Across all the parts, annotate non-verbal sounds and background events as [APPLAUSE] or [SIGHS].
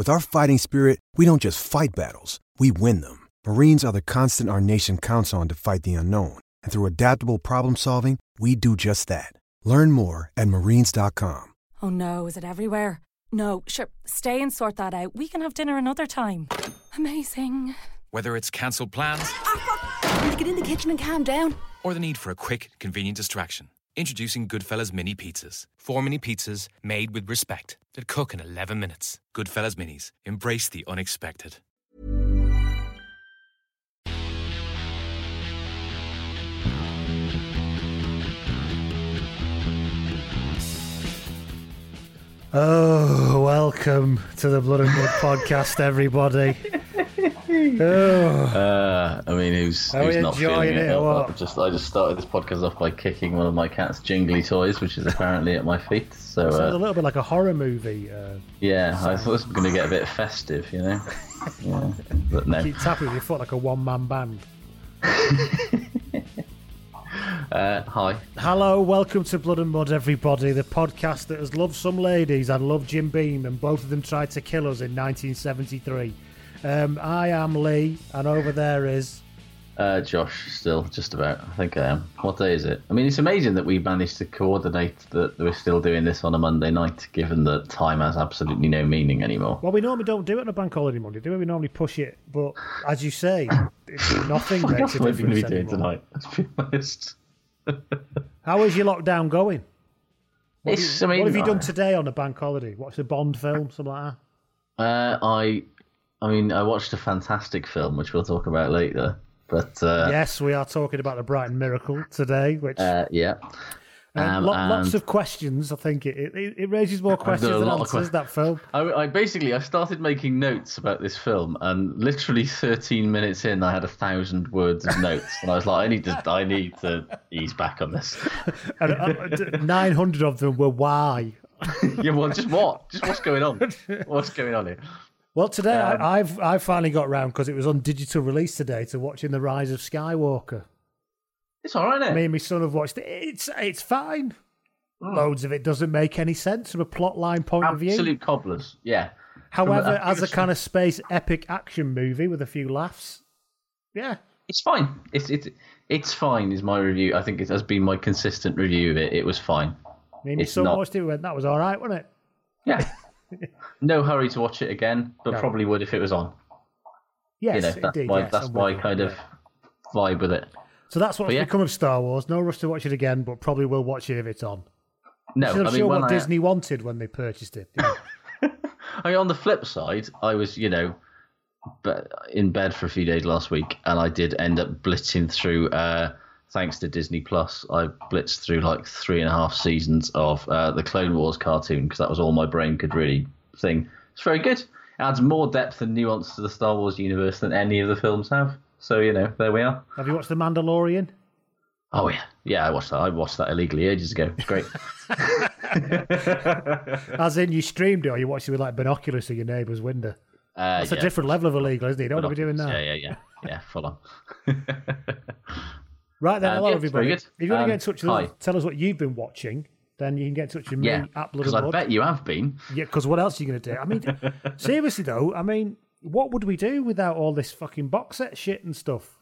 With our fighting spirit, we don't just fight battles, we win them. Marines are the constant our nation counts on to fight the unknown. And through adaptable problem solving, we do just that. Learn more at marines.com. Oh no, is it everywhere? No, sure, stay and sort that out. We can have dinner another time. Amazing. Whether it's cancelled plans ah, Need get in the kitchen and calm down. or the need for a quick, convenient distraction, introducing Goodfellas Mini Pizzas. Four mini pizzas made with respect that cook in 11 minutes. Goodfellas Minis. Embrace the unexpected. Oh, welcome to the Blood and Mud [LAUGHS] podcast, everybody. Uh, I mean, who's, who's not feeling it it? I just I just started this podcast off by kicking one of my cat's jingly toys, which is apparently at my feet. So sounds a uh, little bit like a horror movie. Uh, yeah, I thought this was going to get a bit festive, you know. [LAUGHS] Yeah, but no. keep tapping with your foot like a one man band. [LAUGHS] Uh, hi. Hello, welcome to Blood and Mud, everybody, the podcast that has loved some ladies and loved Jim Beam, and both of them tried to kill us in 1973. Um, I am Lee, and over there is. Uh, Josh, still just about. I think I am. What day is it? I mean, it's amazing that we managed to coordinate that we're still doing this on a Monday night, given that time has absolutely no meaning anymore. Well, we normally don't do it on a bank holiday Monday, do we? We normally push it, but as you say, it's [LAUGHS] nothing What makes a am I going to be doing tonight? [LAUGHS] Let's be honest. How is your lockdown going? What, have, I you, mean, what have you done today on a bank holiday? Watch a Bond film, something like that. Uh, I, I mean, I watched a fantastic film, which we'll talk about later. But uh, yes, we are talking about the Brighton Miracle today, which uh, yeah, um, um, lo- lots of questions. I think it, it, it raises more [LAUGHS] questions than answers. that film. [LAUGHS] I, I basically I started making notes about this film, and literally [LAUGHS] 13 minutes in, I had a thousand words of notes, and I was like, I need to, I need to ease back on this. And uh, nine hundred of them were why. yeah, well, just what? Just what's going on? What's going on here? Well, today Um, I, I've I finally got round because it was on digital release today to watching the Rise of Skywalker. It's all right, Me and my son have watched it. It's it's fine. Hmm. Loads of it doesn't make any sense from a plot line point of view. Absolute cobblers. Yeah. However, a- as a kind of space epic action movie with a few laughs, yeah, It's fine. It's it's it's fine. Is my review. I think it has been my consistent review of it. It was fine. me and my It's son not- watched it. We went, that was all right, wasn't it? Yeah. [LAUGHS] no hurry to watch it again, but No. probably would if it was on. Yes, you know, that's indeed. my yes, that's my kind of vibe with it. So that's what's yeah. become of Star Wars. No rush to watch it again, but probably will watch it if it's on. No, I'm I mean sure what I, Disney wanted when they purchased it. you [LAUGHS] know. I mean, on the flip side, I was you know, in bed for a few days last week, and I did end up blitzing through. Uh, thanks to Disney Plus, I blitzed through like three and a half seasons of uh, the Clone Wars cartoon because that was all my brain could really thing. It's very good. It adds more depth and nuance to the Star Wars universe than any of the films have. So you know, there we are. Have you watched The Mandalorian? Oh yeah, yeah. I watched that. I watched that illegally ages ago. It's great. [LAUGHS] As in, you streamed it or you watched it with like binoculars through your neighbour's window? Uh, That's a different level of illegal, isn't it? You don't want to be doing that. Yeah, yeah, yeah, yeah. Full on. [LAUGHS] Right then, Um, hello yeah, everybody. very If you want to Um, get in touch with us, tell us what you've been watching. then you can get in touch with me Yeah, at Blood because I bet you have been. Yeah, because what else are you going to do? I mean, [LAUGHS] seriously though, I mean, what would we do without all this fucking box set shit and stuff?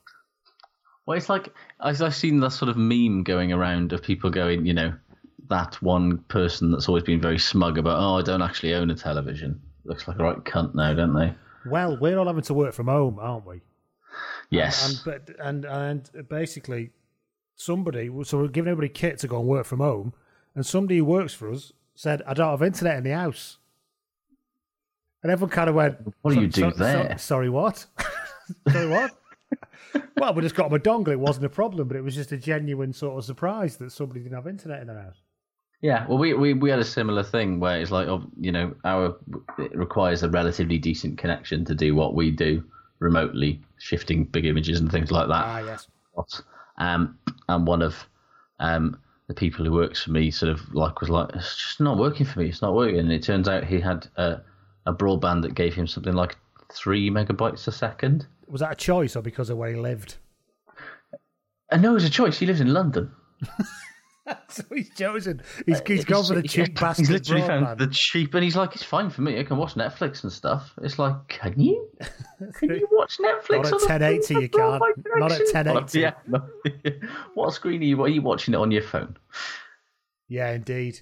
Well, it's like I've seen that sort of meme going around of people going, you know, that one person that's always been very smug about, oh, I don't actually own a television. Looks like a right cunt now, don't they? Well, we're all having to work from home, aren't we? Yes. And but and and basically, somebody so we're giving everybody kit to go and work from home, and somebody who works for us said, "I don't have internet in the house," and everyone kind of went, What do you do so- there?" sorry, what? [LAUGHS] sorry, what? well, we just got them a dongle. It wasn't a problem, but it was just a genuine sort of surprise that somebody didn't have internet in their house. Yeah, well, we, we we had a similar thing where it's like, oh, you know, our it requires a relatively decent connection to do what we do remotely, shifting big images and things like that. Ah, yes. Um, and one of um the people who works for me sort of like was like, it's just not working for me. It's not working. And it turns out he had a a broadband that gave him something like three megabytes a second. Was that a choice or because of where he lived? And no, it was a choice. He lives in London. [LAUGHS] [LAUGHS] so he's chosen. Uh, he's, he's gone for the Yeah, cheap [LAUGHS] bastard He's literally broadband. found the cheap, and he's like, it's fine for me. I can watch Netflix and stuff. It's like, can you? [LAUGHS] Can you watch Netflix? Not at on a 1080 you can't. Not at 1080. Yeah. no. what screen are you? Are you watching it on your phone? Yeah, indeed.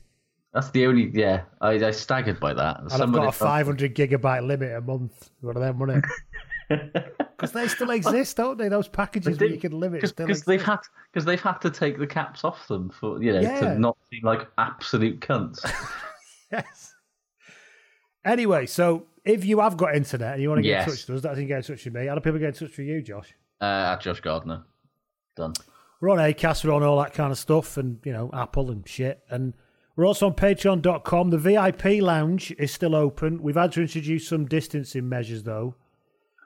That's the only. Yeah, I, I staggered by that. And I've got a 500 gigabyte limit a month. One of them, wasn't it? Because they still [LAUGHS] exist, don't they? Those packages where you can limit still because they've had because they've had to take the caps off them for you know Yeah. to not seem like absolute cunts. [LAUGHS] Yes. Anyway, so if you have got internet and you want to get Yes. in touch with us, that's you get in touch with me. How do people get in touch with you, Josh? uh, at Josh Gardner, done. We're on Acast, we're on all that kind of stuff, and you know, Apple and shit. And we're also on Patreon.com. The VIP lounge is still open. We've had to introduce some distancing measures though.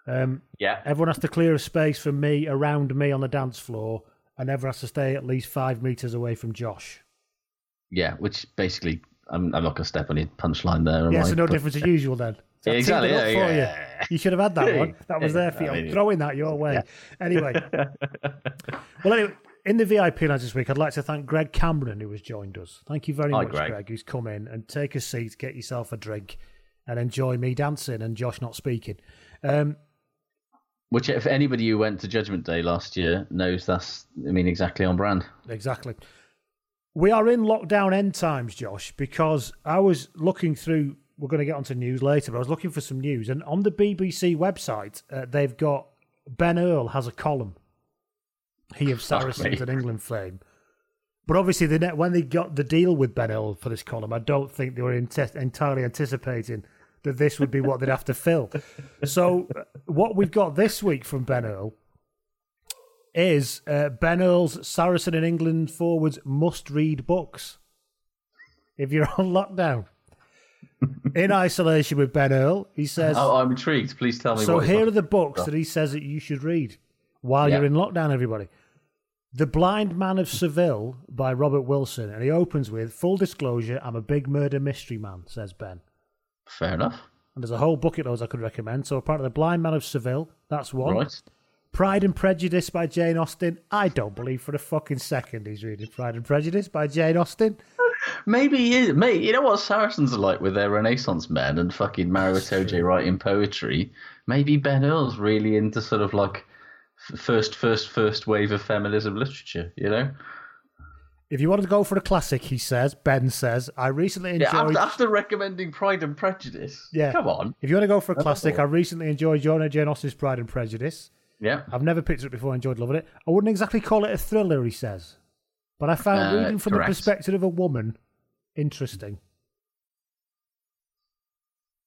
Um, Yeah, everyone has to clear a space for me around me on the dance floor, and everyone has to stay at least five meters away from Josh. yeah. Which basically, I'm, I'm not going to step on your punchline there. Yeah, I? so no But- different as usual then. [LAUGHS] So teed Exactly, yeah, yeah. you. You should have had that [LAUGHS] one. That was there for you. I'm throwing that your way. Anyway. [LAUGHS] well, anyway, in the VIP lounge this week, I'd like to thank Greg Cameron, who has joined us. Thank you very Hi, much, Greg. Greg, who's come in and take a seat, get yourself a drink, and enjoy me dancing and Josh not speaking. Um, Which, if anybody who went to Judgment Day last year knows that's, I mean, exactly on brand. Exactly. We are in lockdown end times, Josh, because I was looking through. We're going to get onto news later, but I was looking for some news, and on the BBC website, uh, they've got Ben Earl has a column. He of [LAUGHS] Saracens and England fame. But obviously, when they got the deal with Ben Earl for this column, I don't think they were entirely anticipating that this would be what they'd have to fill. So, what we've got this week from Ben Earl is uh, Ben Earl's Saracen and England forwards must read books. If you're on lockdown, in isolation with Ben Earl, he says. Oh, I'm intrigued. Please tell me. so here are the books that he says that you should read while Yeah. you're in lockdown. Everybody, The Blind Man of Seville by Robert Wilson, and he opens with full disclosure: I'm a big murder mystery man, says Ben. Fair enough. And there's a whole bucket of those I could recommend. So apart of The Blind Man of Seville, that's one. Right. Pride and Prejudice by Jane Austen. I don't believe for a fucking second he's reading Pride and Prejudice by Jane Austen. Maybe he is. Mate, you know what Saracens are like with their Renaissance men and fucking Maro Itoje writing poetry? Maybe Ben Earl's really into sort of like first, first, first wave of feminism literature, you know? If you want to go for a classic, he says, Ben says, I recently enjoyed. Yeah, after, after recommending Pride and Prejudice. Yeah. Come on. If you want to go for a classic, I recently enjoyed Jonah Jane Austen's Pride and Prejudice. Yeah. I've never picked it up before, I enjoyed loving it. I wouldn't exactly call it a thriller, he says. But I found Uh, reading from correct. the perspective of a woman interesting.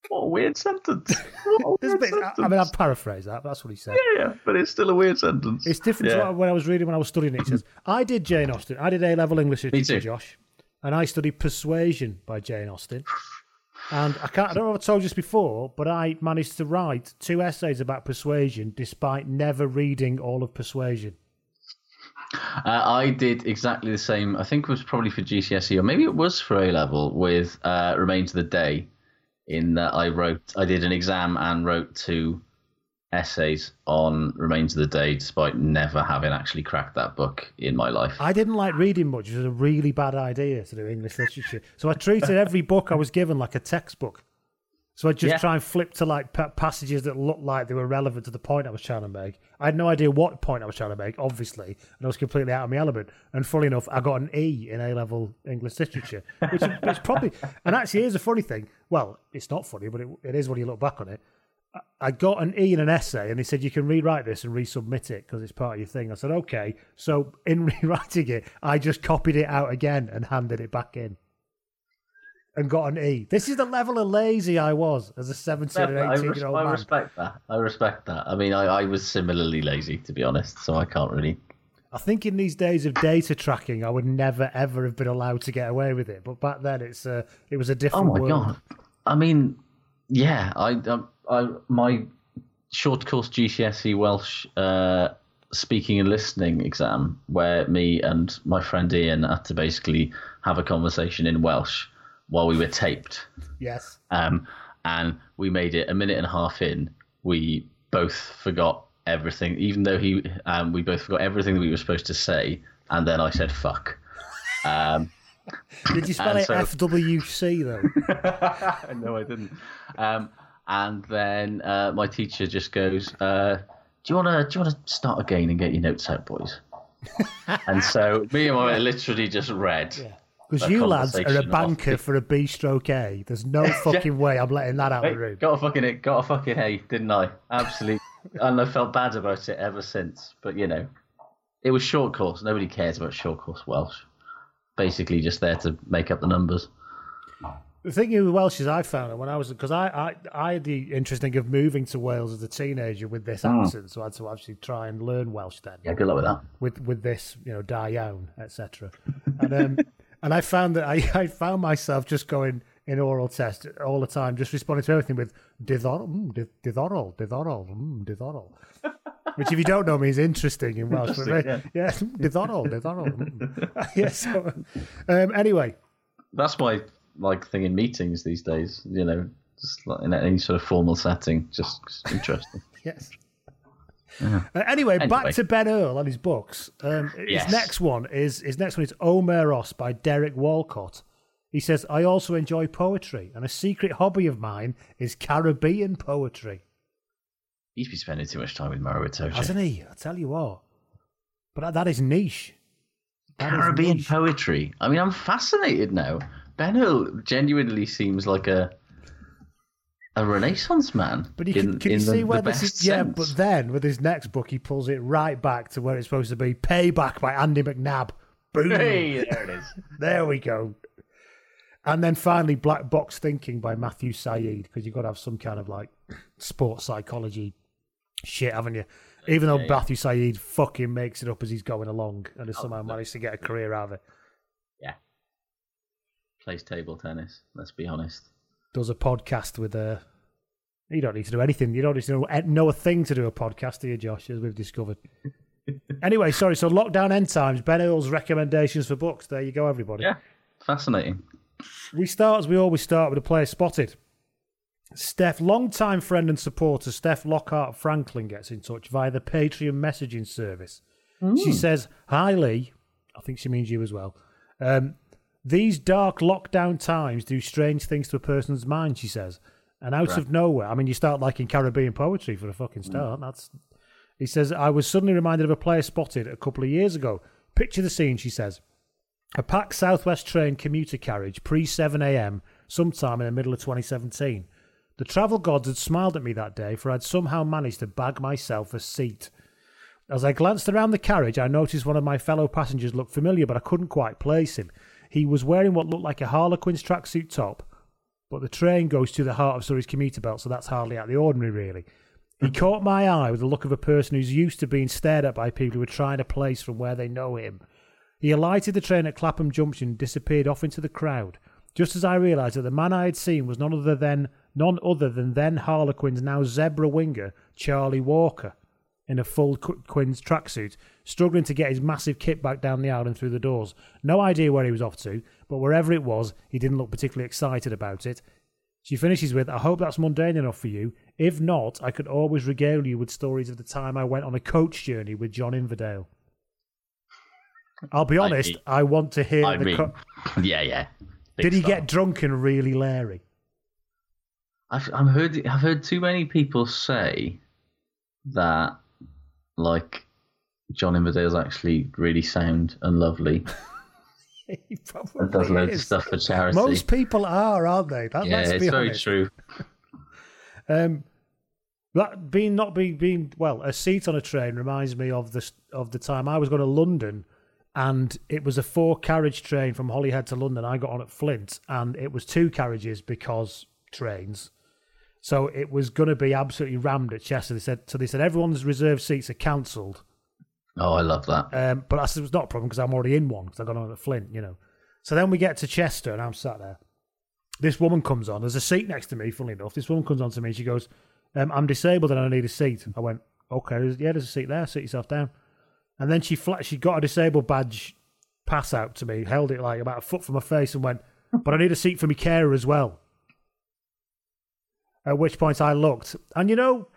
What a weird sentence. What a weird bit, I, sentence. I mean, I've paraphrased that. but That's what he said. yeah, yeah, but it's still a weird sentence. It's different Yeah. to what, when I was reading when I was studying it. It says, I did Jane Austen. I did A level English Me literature. Josh. And I studied Persuasion by Jane Austen. And I can't I don't know if I told you this before, but I managed to write two essays about persuasion despite never reading all of Persuasion. Uh, I did exactly the same. I think it was probably for GCSE or maybe it was for A level with uh, Remains of the Day. In that I wrote, I did an exam and wrote two essays on Remains of the Day, despite never having actually cracked that book in my life. I didn't like reading much. It was a really bad idea to do English literature. So I treated every book I was given like a textbook. So I'd just Yeah. try and flip to like pa- passages that looked like they were relevant to the point I was trying to make. I had no idea what point I was trying to make, obviously, and I was completely out of my element. And fully enough, I got an E in A level English literature, which is probably, and actually, here's a funny thing. Well, it's not funny, but it, it is when you look back on it. I- I got an E in an essay, and they said you can rewrite this and resubmit it because it's part of your thing. I said okay. So in [LAUGHS] rewriting it, I just copied it out again and handed it back in, and got an E. This is the level of lazy I was as a seventeen I, and eighteen res- year old I respect that. I respect that. I mean, I, I was similarly lazy, to be honest, so I can't really. I think in these days of data tracking, I would never ever have been allowed to get away with it. But back then, it's uh, it was a different. Oh different my world. god! I mean, yeah, I, I, I my short course GCSE Welsh uh, speaking and listening exam, where me and my friend Ian had to basically have a conversation in Welsh while we were taped. Yes. Um, and we made it a minute and a half in. We both forgot everything, even though he, um, we both forgot everything that we were supposed to say. And then I said "fuck." Um, Did you spell it so- F W C though? [LAUGHS] no, I didn't. Um, and then uh, my teacher just goes, uh, "Do you want to? Do you want to start again and get your notes out, boys?" [LAUGHS] and so me and my mate literally just read. Because you lads are a banker off. for a B stroke A. There's no [LAUGHS] fucking way I'm letting that out of the room. got a fucking got a fucking hey, didn't I? Absolutely. [LAUGHS] and I felt bad about it ever since. But you know, it was short course. Nobody cares about short course Welsh. Basically, just there to make up the numbers. The thing with Welsh is I found it when I was because I, I I had the interesting of moving to Wales as a teenager with this accent, so I had to actually try and learn Welsh then. Yeah, good luck with that. with with this, you know, iawn, etc. And um, [LAUGHS] and I found that I, [LAUGHS] I found myself just going in oral test all the time, just responding to everything with diddorol, mm, di- diddorol, diddorol, mm, diddorol. [LAUGHS] Which, if you don't know, means interesting in Welsh. But very, yeah, [LAUGHS] diddorol, diddorol. Mm. yeah. So, um, anyway, That's my like thing in meetings these days. You know, just like in any sort of formal setting, just, just interesting. yes. Uh, anyway, Anyway. back to Ben Earl and his books. Um, his Yes. next one is his next one is Omeros by Derek Walcott. He says, "I also enjoy poetry, and a secret hobby of mine is Caribbean poetry." He's been spending too much time with Maro Itoje. Hasn't he? I tell you what. But that, is niche. That is Caribbean niche. poetry. I mean, I'm fascinated now. Ben Earl genuinely seems like a a Renaissance man. But you in, can, can in you the, see the where this is? Yeah, sense. but then with his next book, he pulls it right back to where it's supposed to be. Payback by Andy McNab. Boom. hey, there it is. [LAUGHS] There we go. And then finally, Black Box Thinking by Matthew Syed, because you've got to have some kind of like sports psychology shit, haven't you? Even though Matthew Syed fucking makes it up as he's going along and has oh, somehow managed to get a career out of it. Yeah. Plays table tennis. Let's be honest. Does a podcast with a. You don't need to do anything. You don't need to know, know a thing to do a podcast, do you, Josh, as we've discovered. [LAUGHS] anyway, sorry. So, lockdown end times, Ben Earl's recommendations for books. There you go, everybody. Yeah. Fascinating. We start as we always start with a player spotted. Steph, long-time friend and supporter Steph Lockhart Franklin gets in touch via the Patreon messaging service. She says, Hi Lee. I think she means you as well. Um, these dark lockdown times do strange things to a person's mind, she says. And out of nowhere, I mean, you start liking Caribbean poetry for a fucking mm. start. That's he says, I was suddenly reminded of a player spotted a couple of years ago. Picture the scene, she says. A packed Southwest train commuter carriage pre 7am sometime in the middle of 2017. The travel gods had smiled at me that day, for I'd somehow managed to bag myself a seat. As I glanced around the carriage, I noticed one of my fellow passengers looked familiar, but I couldn't quite place him. He was wearing what looked like a Harlequin's tracksuit top, but the train goes to the heart of Surrey's commuter belt, so that's hardly out of the ordinary, really. He hmm. caught my eye with the look of a person who's used to being stared at by people who are trying to place from where they know him. He alighted the train at Clapham Junction and disappeared off into the crowd, just as I realised that the man I had seen was none other than none other than then Harlequin's now zebra winger, Charlie Walker, in a full Qu- Quins tracksuit, struggling to get his massive kit back down the aisle and through the doors. No idea where he was off to, but wherever it was, he didn't look particularly excited about it. She finishes with, I hope that's mundane enough for you. If not, I could always regale you with stories of the time I went on a coach journey with John Inverdale. I'll be honest, mean- I want to hear I the. mean, co- [LAUGHS] yeah, yeah. Big Did he style. get drunk and really Larry? I've I've heard I've heard too many people say that like John Inverdale's actually really sound and lovely [LAUGHS] He probably and does loads of stuff for charity. Most people are, aren't they? That, yeah, it's very honest. true. [LAUGHS] Um, that being not being being well, a seat on a train reminds me of the of the time I was going to London, and it was a four carriage train from Holyhead to London. I got on at Flint, and it was two carriages because trains. So it was going to be absolutely rammed at Chester. They said so. They said everyone's reserved seats are cancelled. Oh, I love that. Um, but I said it's not a problem because I'm already in one because I got on at Flint, you know. So then we get to Chester and I'm sat there. This woman comes on. There's a seat next to me, funnily enough. This woman comes on to me. She goes, um, I'm disabled and I need a seat. I went, okay, there's, yeah, there's a seat there. Sit yourself down. And then she flat, she got a disabled badge pass out to me, held it like about a foot from my face and went, but I need a seat for my carer as well. At which point I looked. And you know,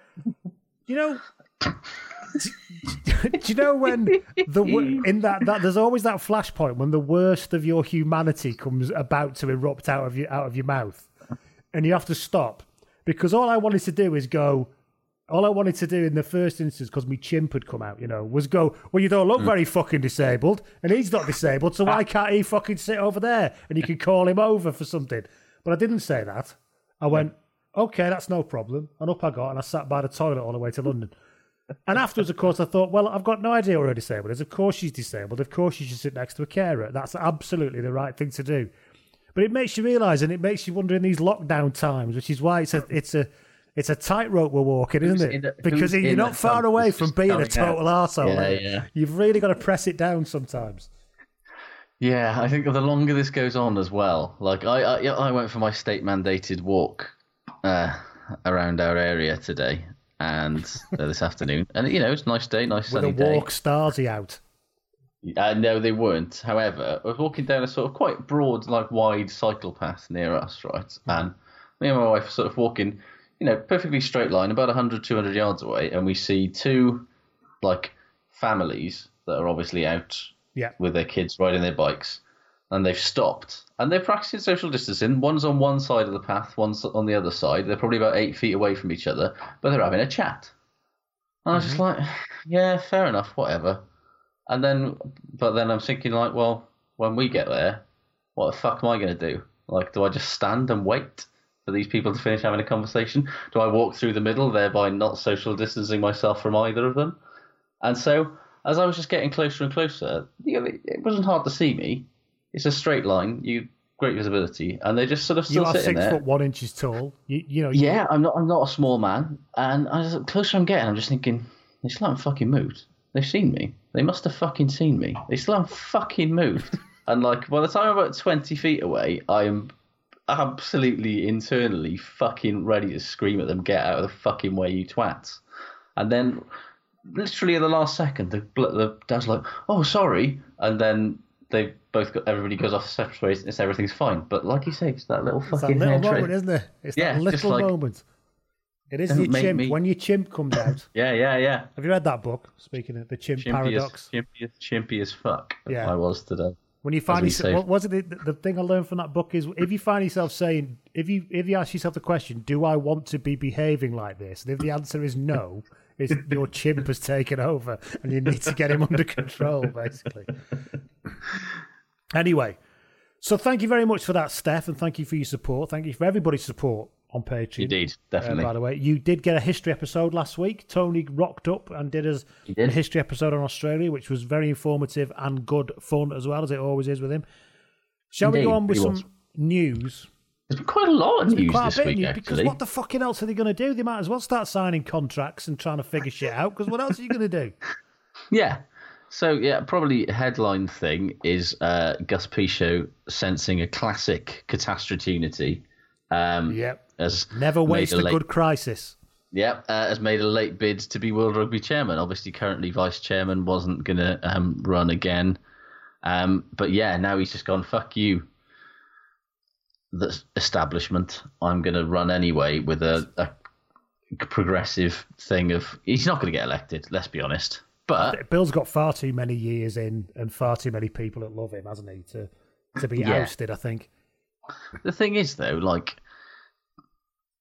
you know, do you know when the in that, that there's always that flashpoint when the worst of your humanity comes about to erupt out of you out of your mouth, and you have to stop because all I wanted to do is go. All I wanted to do in the first instance, because my chimp had come out, you know, was go. Well, you don't look mm. very fucking disabled, and he's not disabled, so why [LAUGHS] can't he fucking sit over there and you can call him over for something? But I didn't say that. I went, okay, that's no problem, and up I got, and I sat by the toilet all the way to London. And afterwards, of course, I thought, well, I've got no idea what her disabled is. Of course she's disabled. Of course she should sit next to a carer. That's absolutely the right thing to do. But it makes you realise and it makes you wonder in these lockdown times, which is why it's a it's a it's a tightrope we're walking, isn't it? the- because you're not far away from being a total out. arsehole. Yeah, yeah. You've really got to press it down sometimes. Yeah, I think the longer this goes on as well. Like I, I, I went for my state mandated walk uh, around our area today and uh, this afternoon, and you know it's a nice day, nice With sunny a day. walk Starsy out. Uh, no, they weren't. However, I was walking down a sort of quite broad, like wide cycle path near us, right? And me and my wife are sort of walking, you know, perfectly straight line, about 100, 200 yards away, and we see two, like, families that are obviously out Yeah. with their kids riding their bikes, and they've stopped. And they're practicing social distancing. One's on one side of the path, one's on the other side. They're probably about eight feet away from each other, but they're having a chat. And I was just mm-hmm. like, yeah, fair enough, whatever. And then, but then I'm thinking, like, well, when we get there, what the fuck am I going to do? Like, do I just stand and wait for these people to finish having a conversation? Do I walk through the middle, thereby not social distancing myself from either of them? And so, as I was just getting closer and closer, you know, it wasn't hard to see me. It's a straight line, you great visibility, and they just sort of still You are sitting six there. foot one inches tall. You, you know. you- Yeah, I'm not. I'm not a small man, and as the closer I'm getting, I'm just thinking they still haven't fucking moved. They've seen me. They must have fucking seen me. They still haven't fucking moved. [LAUGHS] and like by the time I'm about twenty feet away, I'm absolutely internally fucking ready to scream at them, "Get out of the fucking way, you twats!" And then, literally at the last second, the the dad's like, "Oh, sorry," and then they both got everybody goes off separate ways. It's everything's fine. But like you say, it's that little It's that fucking little moment, isn't it? It's Yeah, that little like- moment. It is your chimp. me- When your chimp comes out. [LAUGHS] Yeah, yeah, yeah. Have you read that book? Speaking of the chimp Chimpy paradox. as, chimpy, as, chimpy as fuck. Yeah. I was today. When you find yourself, what was it? The, the thing I learned from that book is if you find yourself saying, if you if you ask yourself the question, do I want to be behaving like this? And if the answer is no, it's your chimp has taken over, and you need to get him [LAUGHS] under control, basically. Anyway, so thank you very much for that, Steph, and thank you for your support. Thank you for everybody's support on Patreon. Indeed, Uh, definitely. by the way, you did get a history episode last week. Tony rocked up and did us did. a history episode on Australia, which was very informative and good fun as well as it always is with him. Shall we go on with some was. news? There's been quite a lot of news quite this a bit week, news because what the fucking else are they going to do? They might as well start signing contracts and trying to figure shit out. Because what else are you going to do? [LAUGHS] Yeah. So, yeah, probably headline thing is uh, Gus Pichot sensing a classic catastrophe. Um, Yep. As Never waste a late, good crisis. Yep, uh, has made a late bid to be World Rugby chairman. Obviously, currently vice chairman wasn't going to um, run again. Um, but yeah, now he's just gone, fuck you. the establishment. I'm going to run anyway with a, a progressive thing of he's not going to get elected. Let's be honest. But Bill's got far too many years in and far too many people that love him, hasn't he? To to be Yeah. ousted, I think. the thing is, though, like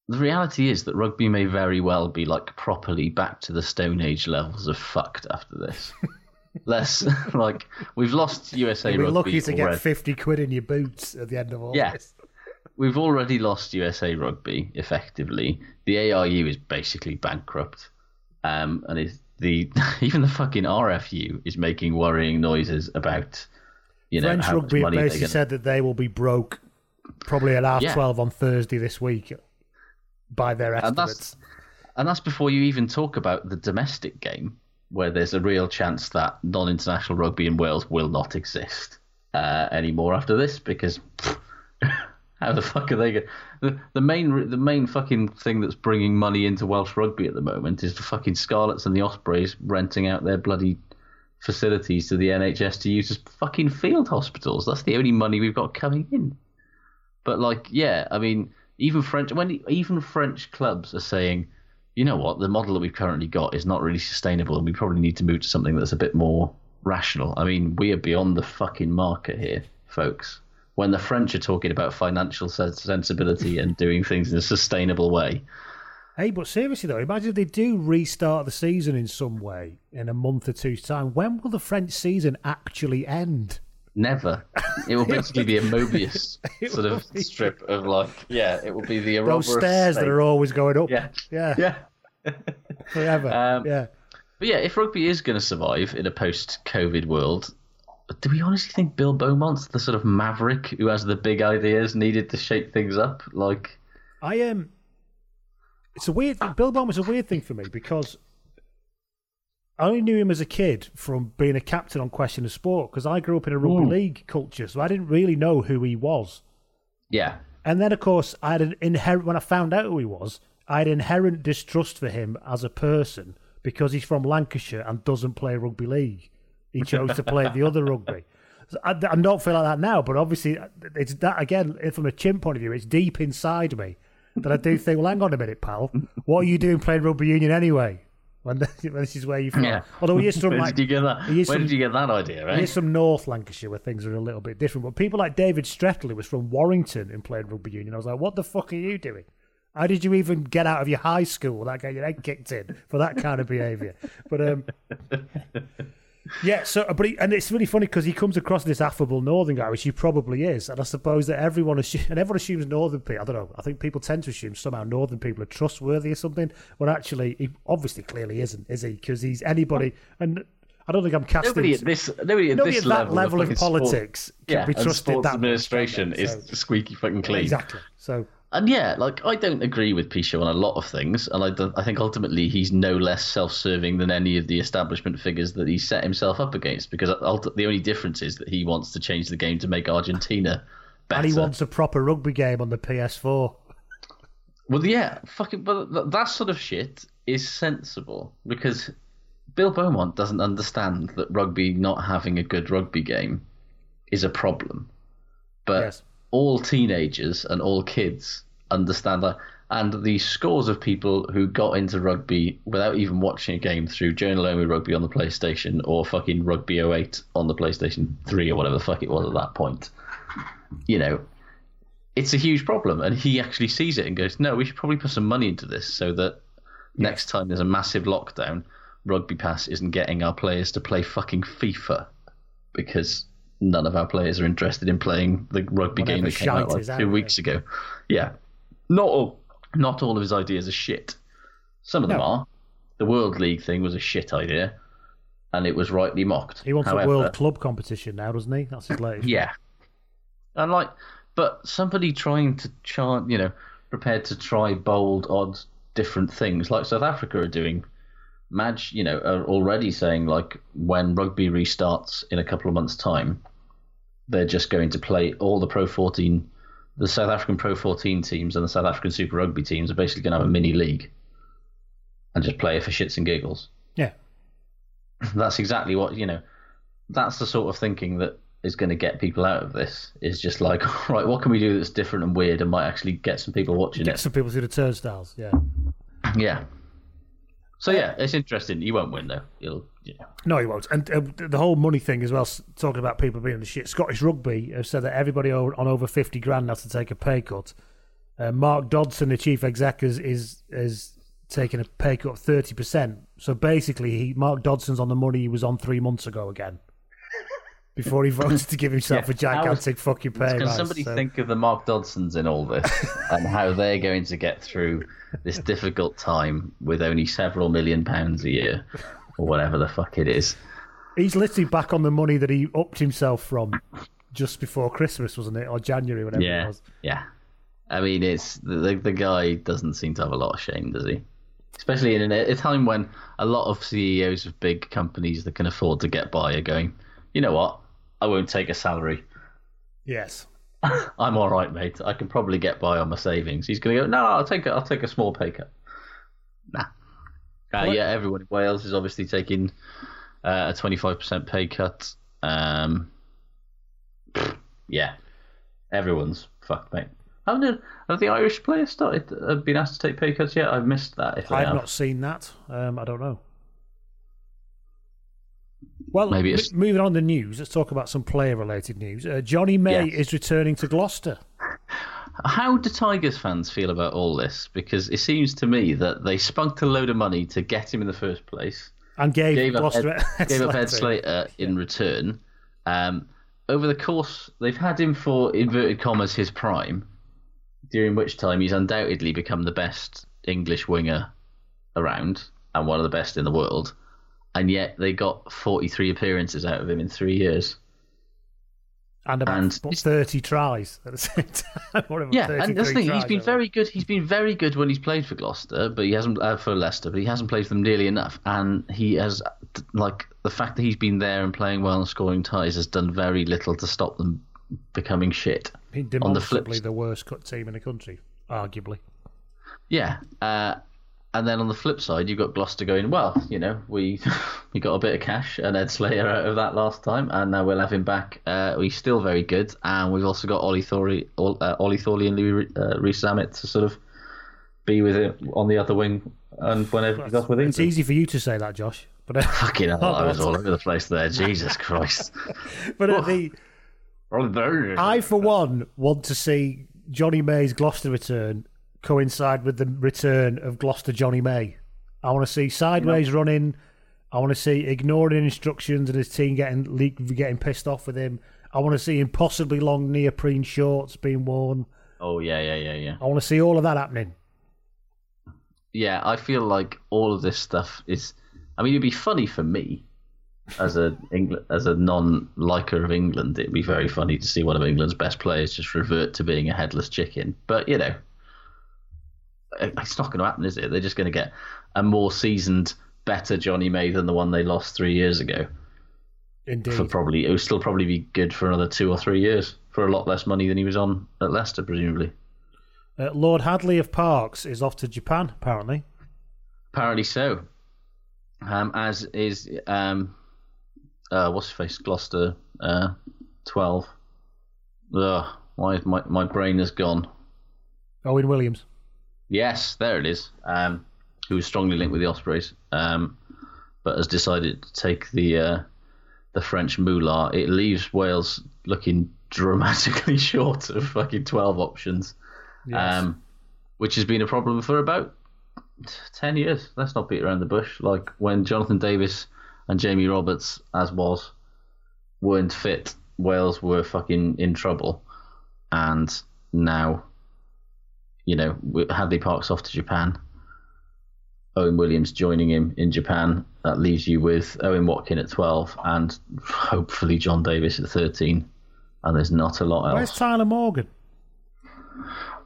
the reality is that rugby may very well be like properly back to the Stone Age levels of fucked after this. [LAUGHS] Less [LAUGHS] like we've lost USA be rugby. lucky to get fifty quid in your boots at the end of all Yeah. this. We've already lost USA rugby effectively. The ARU is basically bankrupt, um, and is the [LAUGHS] even the fucking RFU is making worrying noises about you know French how rugby much money basically going. said that they will be broke probably at half Yeah. twelve on Thursday this week by their And that's- estimates. And that's before you even talk about the domestic game, where there's a real chance that non-international rugby in Wales will not exist uh, anymore after this, because pff, [LAUGHS] how the fuck are they going? The, the main the main fucking thing that's bringing money into Welsh rugby at the moment is the fucking Scarlets and the Ospreys renting out their bloody facilities to the NHS to use as fucking field hospitals. That's the only money we've got coming in. But like, yeah, I mean, even French when even French clubs are saying, you know what, the model that we've currently got is not really sustainable, and we probably need to move to something that's a bit more rational. I mean, we are beyond the fucking market here, folks. When the French are talking about financial sensibility and doing things in a sustainable way, Hey, but seriously though, imagine if they do restart the season in some way in a month or two's time. When will the French season actually end? never. It will basically be a Mobius [LAUGHS] sort of be. strip of like, yeah, it will be the Those Ouroboros stairs that are always going up. yeah, yeah, yeah. forever. [LAUGHS] Um, yeah. But yeah, if rugby is going to survive in a post-COVID world, do we honestly think Bill Beaumont's the sort of maverick who has the big ideas needed to shake things up? Like, I am. Um, it's a weird. Bill was a weird thing for me because I only knew him as a kid from being a captain on Question of Sport because I grew up in a rugby Ooh. league culture, so I didn't really know who he was. yeah, And then, of course, I had an inherent. When I found out who he was, I had inherent distrust for him as a person because he's from Lancashire and doesn't play rugby league. He chose to play the other rugby. So I, I don't feel like that now, but obviously, it's that again. From a chimp point of view, it's deep inside me that I do think. Well, hang on a minute, pal. What are you doing playing rugby union anyway? When, when [LAUGHS] this is where you from? yeah. Although he is [LAUGHS] from Where like did you get that? Where from- did you get that idea? he Eh? is from North Lancashire where things are a little bit different. But people like David Strettle, who was from Warrington and played rugby union, I was like, what the fuck are you doing? How did you even get out of your high school without getting your head kicked in for that kind of behaviour? But um, yeah, so uh, but he, and it's really funny because he comes across this affable northern guy, which he probably is, and I suppose that everyone assumes, and everyone assumes northern people. I don't know. I think people tend to assume somehow northern people are trustworthy or something. When actually, he obviously clearly isn't, is he? Because he's anybody, and I don't think I'm casting. Nobody at this, nobody at Nobody this at that level, level of fucking sport- politics can yeah, be trusted sports that much, administration is So- squeaky fucking clean. Exactly. So And yeah, like I don't agree with Pichot on a lot of things, and I I think ultimately he's no less self-serving than any of the establishment figures that he set himself up against. Because the only difference is that he wants to change the game to make Argentina better. [LAUGHS] and he wants a proper rugby game on the PS4. Well, yeah, fucking, but that sort of shit is sensible because Bill Beaumont doesn't understand that rugby not having a good rugby game is a problem. But Yes. all teenagers and all kids understand that. And the scores of people who got into rugby without even watching a game through Jonah Lomu Rugby on the PlayStation or fucking Rugby 08 on the PlayStation 3 or whatever the fuck it was at that point, you know, it's a huge problem. And he actually sees it and goes, no, we should probably put some money into this so that next time there's a massive lockdown, Rugby Pass isn't getting our players to play fucking FIFA because none of our players are interested in playing the rugby Whatever game that came out like two weeks ago. Yeah, not all, not all of his ideas are shit. Some of them No. are. The World League thing was a shit idea, and it was rightly mocked. He wants However, a world club competition now, doesn't he? That's his latest. yeah. And like, but somebody trying to chant, you know, prepared to try bold, odd, different things, like South Africa are doing. Madge, you know, are already saying like when rugby restarts in a couple of months' time, they're just going to play all the Pro 14, the South African Pro 14 teams and the South African Super Rugby teams are basically going to have a mini league and just play it for shits and giggles Yeah. [CLEARS THROAT] that's exactly what you know that's the sort of thinking that is going to get people out of this is just like, [LAUGHS] right, what can we do that's different and weird and might actually get some people watching Get it? some people through the turnstiles. Yeah. Yeah. So yeah, it's interesting. You won't win though. You'll, you. No, he won't. And uh, the whole money thing as well, talking about people being the shit. Scottish Rugby have said that everybody on over 50 grand has to take a pay cut. Uh, Mark Dodson, the chief exec, is, is, is taking a pay cut of 30%. So basically, he, Mark Dodson's on the money he was on three months ago again. Before he voted to give himself [LAUGHS] Yeah, a gigantic fucking pay Can somebody So- think of the Mark Dodsons in all this [LAUGHS] and how they're going to get through this difficult time with only several million pounds a year or whatever the fuck it is? He's literally back on the money that he upped himself from just before Christmas, wasn't it? Or January, whatever it Yeah, was. yeah. I mean, it's the, the guy doesn't seem to have a lot of shame, does he? Especially in a time when a lot of CEOs of big companies that can afford to get by are going, you know what? I won't take a salary. Yes. [LAUGHS] I'm all right, mate. I can probably get by on my savings. He's going to go, no, I'll take a, I'll take a small pay cut. Nah. Uh, yeah, everyone in Wales is obviously taking uh, a 25% pay cut. Um, yeah, everyone's fucked, mate. Haven't the, have the Irish players started uh, been asked to take pay cuts yet? I've missed that. If I've have. not seen that. Um, I don't know. Well, Maybe it's- moving on the news, let's talk about some player-related news. Uh, Johnny May Yes. is returning to Gloucester. How do Tigers fans feel about all this? Because it seems to me that they spunked a load of money to get him in the first place. And gave, gave up Gloucester Ed, [LAUGHS] gave up Ed Slater. In return. Um, over the course, they've had him for inverted commas his prime, during which time he's undoubtedly become the best English winger around and one of the best in the world. And yet they got 43 appearances out of him in three years. and about and- what, 30 tries at the same [LAUGHS] time. Yeah, and that's the thing. He's been very good. He's been very good when he's played for Gloucester, but he hasn't uh, for Leicester, but he hasn't played for them nearly enough. And he has, like, the fact that he's been there and playing well and scoring ties has done very little to stop them becoming shit. Been on the flip the worst cut team in the country, arguably. Yeah, uh, and then on the flip side, you've got Gloucester going, well, you know, we [LAUGHS] we got a bit of cash and Ed Slater out of that last time, and now we'll have him back. Uh, he's still very good, and we've also got Ollie Thorley, uh, Ollie Thorley and Louis uh, Rees Zammit to sort of be with him on the other wing, and whenever he's off with It's easy for you to say that, Josh. But uh, [LAUGHS] Fucking hell, I was [LAUGHS] all over the place there. Jesus Christ. but uh, the I, for one, want to see Johnny May's Gloucester return coincide with the return of Gloucester Johnny May. I want to see sideways running. I want to see ignoring instructions and his team getting getting pissed off with him. I want to see impossibly long neoprene shorts being worn. Oh yeah, yeah, yeah, yeah. I want to see all of that happening. yeah, I feel like all of this stuff is. I mean, it'd be funny for me as a England as a non-liker of England. It'd be very funny to see one of England's best players just revert to being a headless chicken. But you know, it's not going to happen, is it? They're just going to get a more seasoned, better Johnny May than the one they lost three years ago. Indeed. For probably, it would still probably be good for another two or three years for a lot less money than he was on at Leicester, presumably. Uh, Lord Hadleigh of Parkes is off to Japan, apparently. Apparently so. Um, as is um, uh, what's his face? Gloucester, uh, twelve. Ugh, why my my brain has gone. Owen Williams. Yes, there it is. Um, who was strongly linked with the Ospreys, um, but has decided to take the uh, the French moolah. It leaves Wales looking dramatically [LAUGHS] short of fucking twelve options, Yes. um, which has been a problem for about ten years. Let's not beat around the bush. Like when Jonathan Davies and Jamie Roberts, as was, weren't fit, Wales were fucking in trouble, and now you know, Hadleigh Parkes off to Japan. Owen Williams joining him in Japan. That leaves you with Owen Watkin at 12 and hopefully Jon Davies at 13. And there's not a lot Where's else. Where's Tyler Morgan?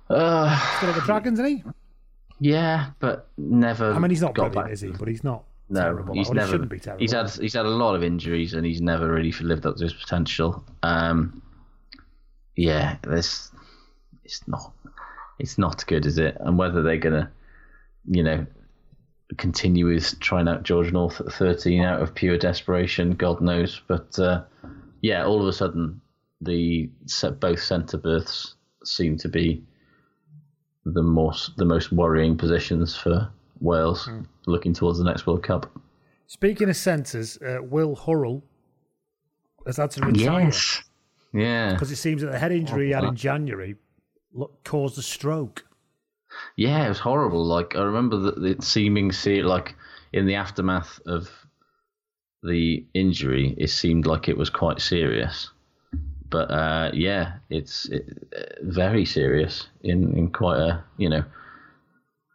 Uh, Still at the Dragons, isn't he? yeah, but never. I mean, he's not got back. is he? But he's not No, terrible. he's Well, never. He shouldn't be terrible. He's had he's had a lot of injuries and he's never really lived up to his potential. Um, yeah, this it's not it's not good, is it? And whether they're gonna, you know, continue with trying out George North at 13 out of pure desperation, God knows. But uh, yeah, all of a sudden, the both centre berths seem to be the most the most worrying positions for Wales mm. looking towards the next World Cup. Speaking of centres, uh, Will Hurrell has had to retire. Yes. Yeah. Because it seems that the head injury he had in January caused a stroke. Yeah, it was horrible. Like I remember that the seeming see like in the aftermath of the injury, it seemed like it was quite serious. But uh, yeah, it's it, very serious in, in quite a you know.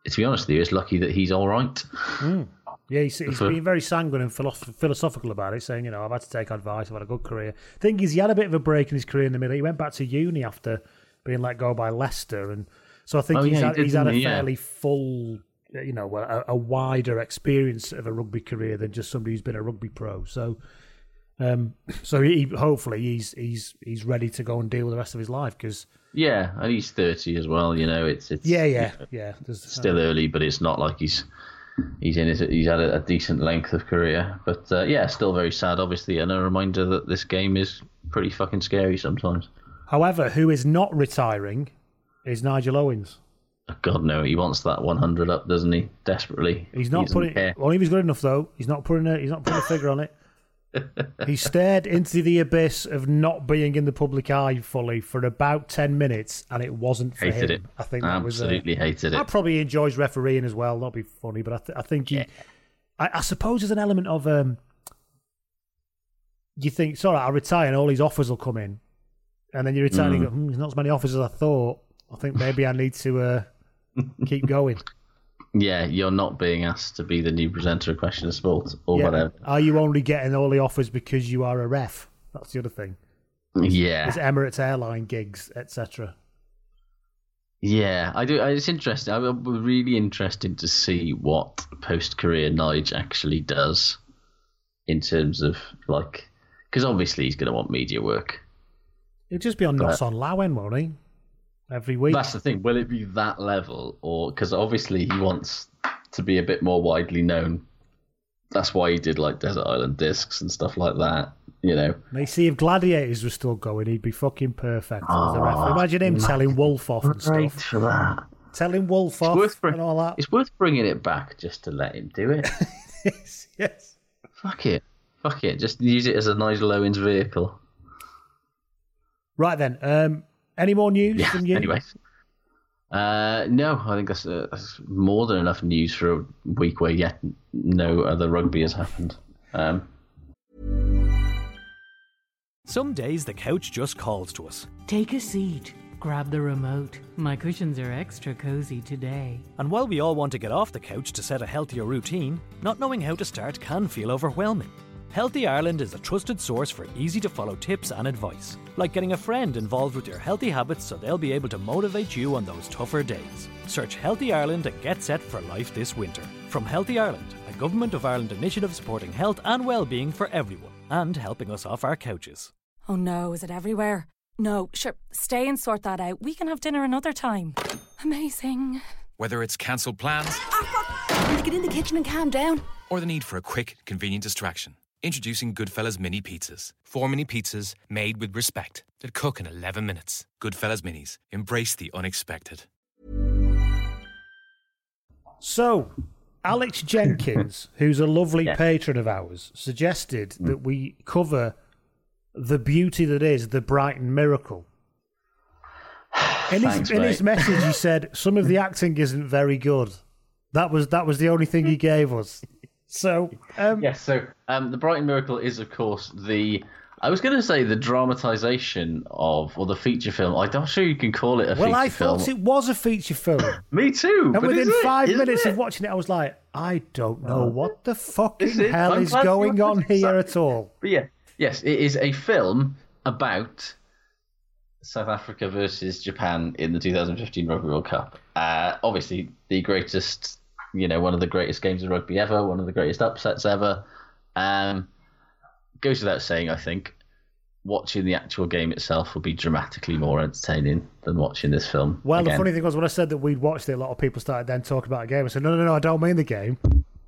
To be honest with you, it's lucky that he's all right. Mm. Yeah, he's, he's For, been very sanguine and philosophical about it, saying, you know, I've had to take advice, I've had a good career. Thing is, he had a bit of a break in his career in the middle. He went back to uni after being let go by Leicester, and so I think oh, he's, yeah, had, he he's had a fairly yeah. full you know a, a, wider experience of a rugby career than just somebody who's been a rugby pro. So, um, so he hopefully he's he's he's ready to go and deal with the rest of his life because yeah, and he's thirty as well. You know, it's it's yeah yeah yeah. There's, still uh, early, but it's not like he's he's in his, he's had a, a decent length of career. But uh, yeah, still very sad, obviously, and a reminder that this game is pretty fucking scary sometimes. However, who is not retiring is Nigel Owens. God no, he wants that 100 up, doesn't he? Desperately. He's not he putting. Care. Only if he's good enough though. He's not putting a. He's not putting a figure on it. [LAUGHS] he stared into the abyss of not being in the public eye fully for about 10 minutes, and it wasn't for hated him. It. I think that absolutely was, uh, hated it. I probably enjoys refereeing as well. Not be funny, but I, th- I think he. Yeah. I, I, suppose there's an element of um. You think, sorry, I'll retire, and all these offers will come in, and then you retire, mm. and go, hmm, there's not as many offers as I thought. I think maybe I need to. Uh, keep going. Yeah, you're not being asked to be the new presenter of Question of Sport or yeah. whatever. Are you only getting all the offers because you are a ref? That's the other thing. Yeah. It's Emirates airline gigs, etc. Yeah, I do. It's interesting. I'm really interested to see what post-career Nige actually does in terms of like, because obviously he's going to want media work. He'll just be on Noson Lawen, won't he? every week. That's the thing. Will it be that level, or because obviously he wants to be a bit more widely known? That's why he did like Desert Island Discs and stuff like that. You know. May see if Gladiators was still going, he'd be fucking perfect oh, as a referee. Imagine him telling Wolf off and stuff. for that. Telling Wolf it's off bring, and all that. It's worth bringing it back just to let him do it. [LAUGHS] yes, yes. Fuck it. Fuck it. Just use it as a Nigel Owens vehicle. Right then. Um, any more news yeah, from you? Anyway. Uh, no, I think that's, uh, that's, more than enough news for a week where yet no other rugby has happened. Um, Some days the couch just calls to us. Take a seat. Grab the remote. My cushions are extra cozy today. And while we all want to get off the couch to set a healthier routine, not knowing how to start can feel overwhelming. Healthy Ireland is a trusted source for easy to follow tips and advice, like getting a friend involved with your healthy habits so they'll be able to motivate you on those tougher days. Search Healthy Ireland and get set for life this winter. From Healthy Ireland, a Government of Ireland initiative supporting health and well-being for everyone and helping us off our couches. Oh no, is it everywhere? No, sure, stay and sort that out. We can have dinner another time. Amazing. Whether it's cancelled plans, ah, fuck. get in the kitchen and calm down, or the need for a quick, convenient distraction. Introducing Goodfellas Mini Pizzas. Four mini pizzas made with respect that cook in 11 minutes. Goodfellas Minis. Embrace the unexpected. So, Alex Jenkins, [LAUGHS] who's a lovely yeah. patron of ours, suggested mm. that we cover the beauty that is the Brighton Miracle. In, Thanks, his, in his message, he said [LAUGHS] some of the acting isn't very good. That was that was the only thing he gave us. So um, yes, so um, the Brighton Miracle is, of course, the I was going to say the dramatization of or the feature film. I'm not sure you can call it a feature film. well, I film. thought it was a feature film. [LAUGHS] Me too. And within five minutes it? of watching it, I was like, I don't know oh. what the fucking hell is going on here at all. But yeah, yes, it is a film about South Africa versus Japan in the 2015 Rugby World Cup. Uh, obviously, the greatest you know, one of the greatest games of rugby ever, one of the greatest upsets ever. Um, goes without saying, I think, watching the actual game itself will be dramatically more entertaining than watching this film. Well, again. the funny thing was when I said that we'd watched it, a lot of people started then talking about a game. I said, no, no, no, I don't mean the game.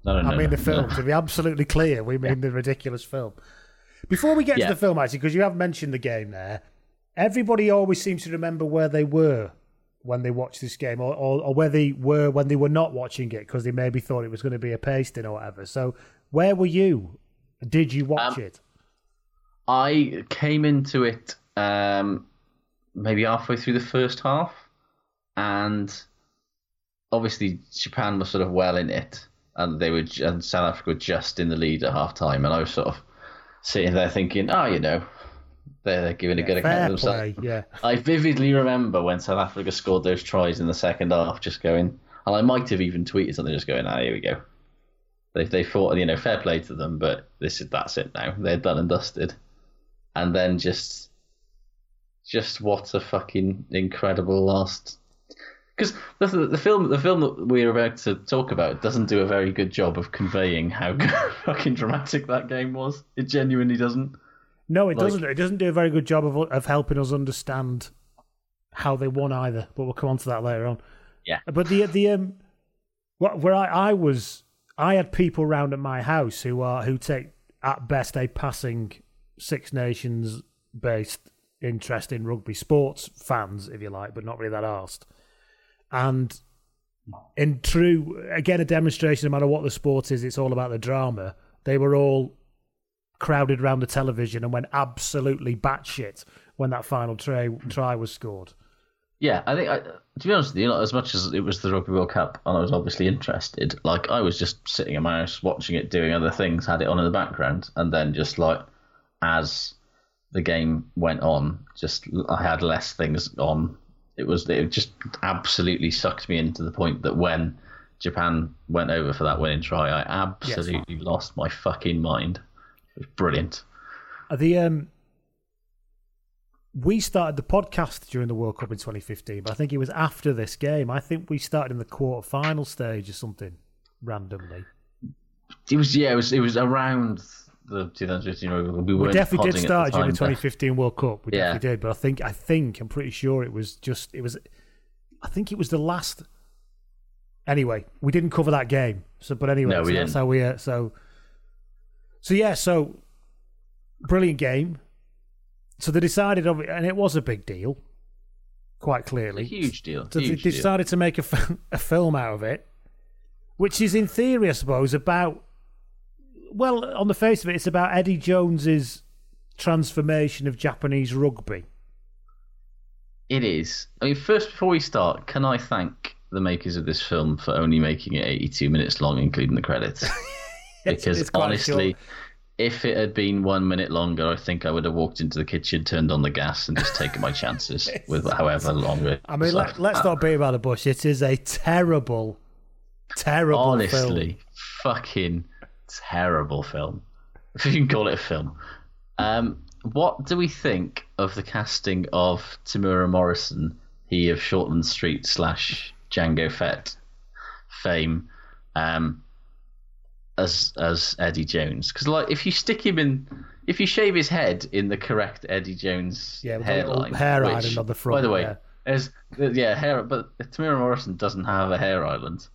No, no, I no, mean the film. To be absolutely clear, we mean yeah. the ridiculous film. Before we get Yeah. to the film, actually, because you have mentioned the game there, everybody always seems to remember where they were when they watched this game, or, or, or where they were when they were not watching it because they maybe thought it was going to be a pasting or whatever. So, where were you? Did you watch Um, it? I came into it um, maybe halfway through the first half, and obviously Japan was sort of well in it, and they were and South Africa were just in the lead at half time, and I was sort of sitting there thinking, oh, you know, they're, giving a good account of themselves. play, yeah. I vividly remember when South Africa scored those tries in the second half, just going, and I might have even tweeted something, just going, ah, here we go. They they thought, you know, fair play to them, but this is that's it now. They're done and dusted. And then just, just what a fucking incredible last. Because the, the the film the film that we're about to talk about doesn't do a very good job of conveying how [LAUGHS] fucking dramatic that game was. It genuinely doesn't. No, it like- doesn't. It doesn't do a very good job of of helping us understand how they won either. But we'll come on to that later on. Yeah. But the the um, what where I, I was, I had people round at my house who are who take at best a passing Six Nations based interest in rugby sports fans, if you like, but not really that arsed. And in true, again, a demonstration, no matter what the sport is, it's all about the drama. They were all crowded around the television and went absolutely batshit when that final try, try was scored. Yeah, I think I, to be honest with you, like, as much as it was the Rugby World Cup and I was obviously interested, like I was just sitting in my house watching it, doing other things, had it on in the background, and then just like as the game went on, just I had less things on. It was it just absolutely sucked me into the point that when Japan went over for that winning try, I absolutely lost my fucking mind. It was brilliant. The um, we started the podcast during the World Cup in 2015, but I think it was after this game. I think we started in the quarter final stage or something randomly. It was yeah, it was it was around the 2015 World Cup. We, We definitely did start the during the time, but- 2015 World Cup. We Yeah. definitely did, but I think I think I'm pretty sure it was just it was. I think it was the last. Anyway, we didn't cover that game. So, but anyway, No, so that's how we. Uh, so, so yeah, so brilliant game. So they decided, of and it was a big deal, quite clearly. A huge deal. So they huge deal. decided to make a, a film out of it, which is in theory, I suppose, about. Well, on the face of it, it's about Eddie Jones's transformation of Japanese rugby. It is. I mean, first, before we start, can I thank the makers of this film for only making it 82 minutes long, including the credits? [LAUGHS] because it's honestly, short. if it had been one minute longer, I think I would have walked into the kitchen, turned on the gas, and just taken my chances [LAUGHS] with however long it. I mean, let, let's not beat about the bush. It is a terrible, terrible honestly, film. fucking terrible film. If you can call it a film. Um, what do we think of the casting of Temuera Morrison, he of Shortland Street slash Jango Fett fame, um, as as Eddie Jones? Because like, if you stick him in, if you shave his head in the correct Eddie Jones Yeah, hairline, hair which, island on the front, By the way, yeah. there's yeah hair, but Temuera Morrison doesn't have a hair island,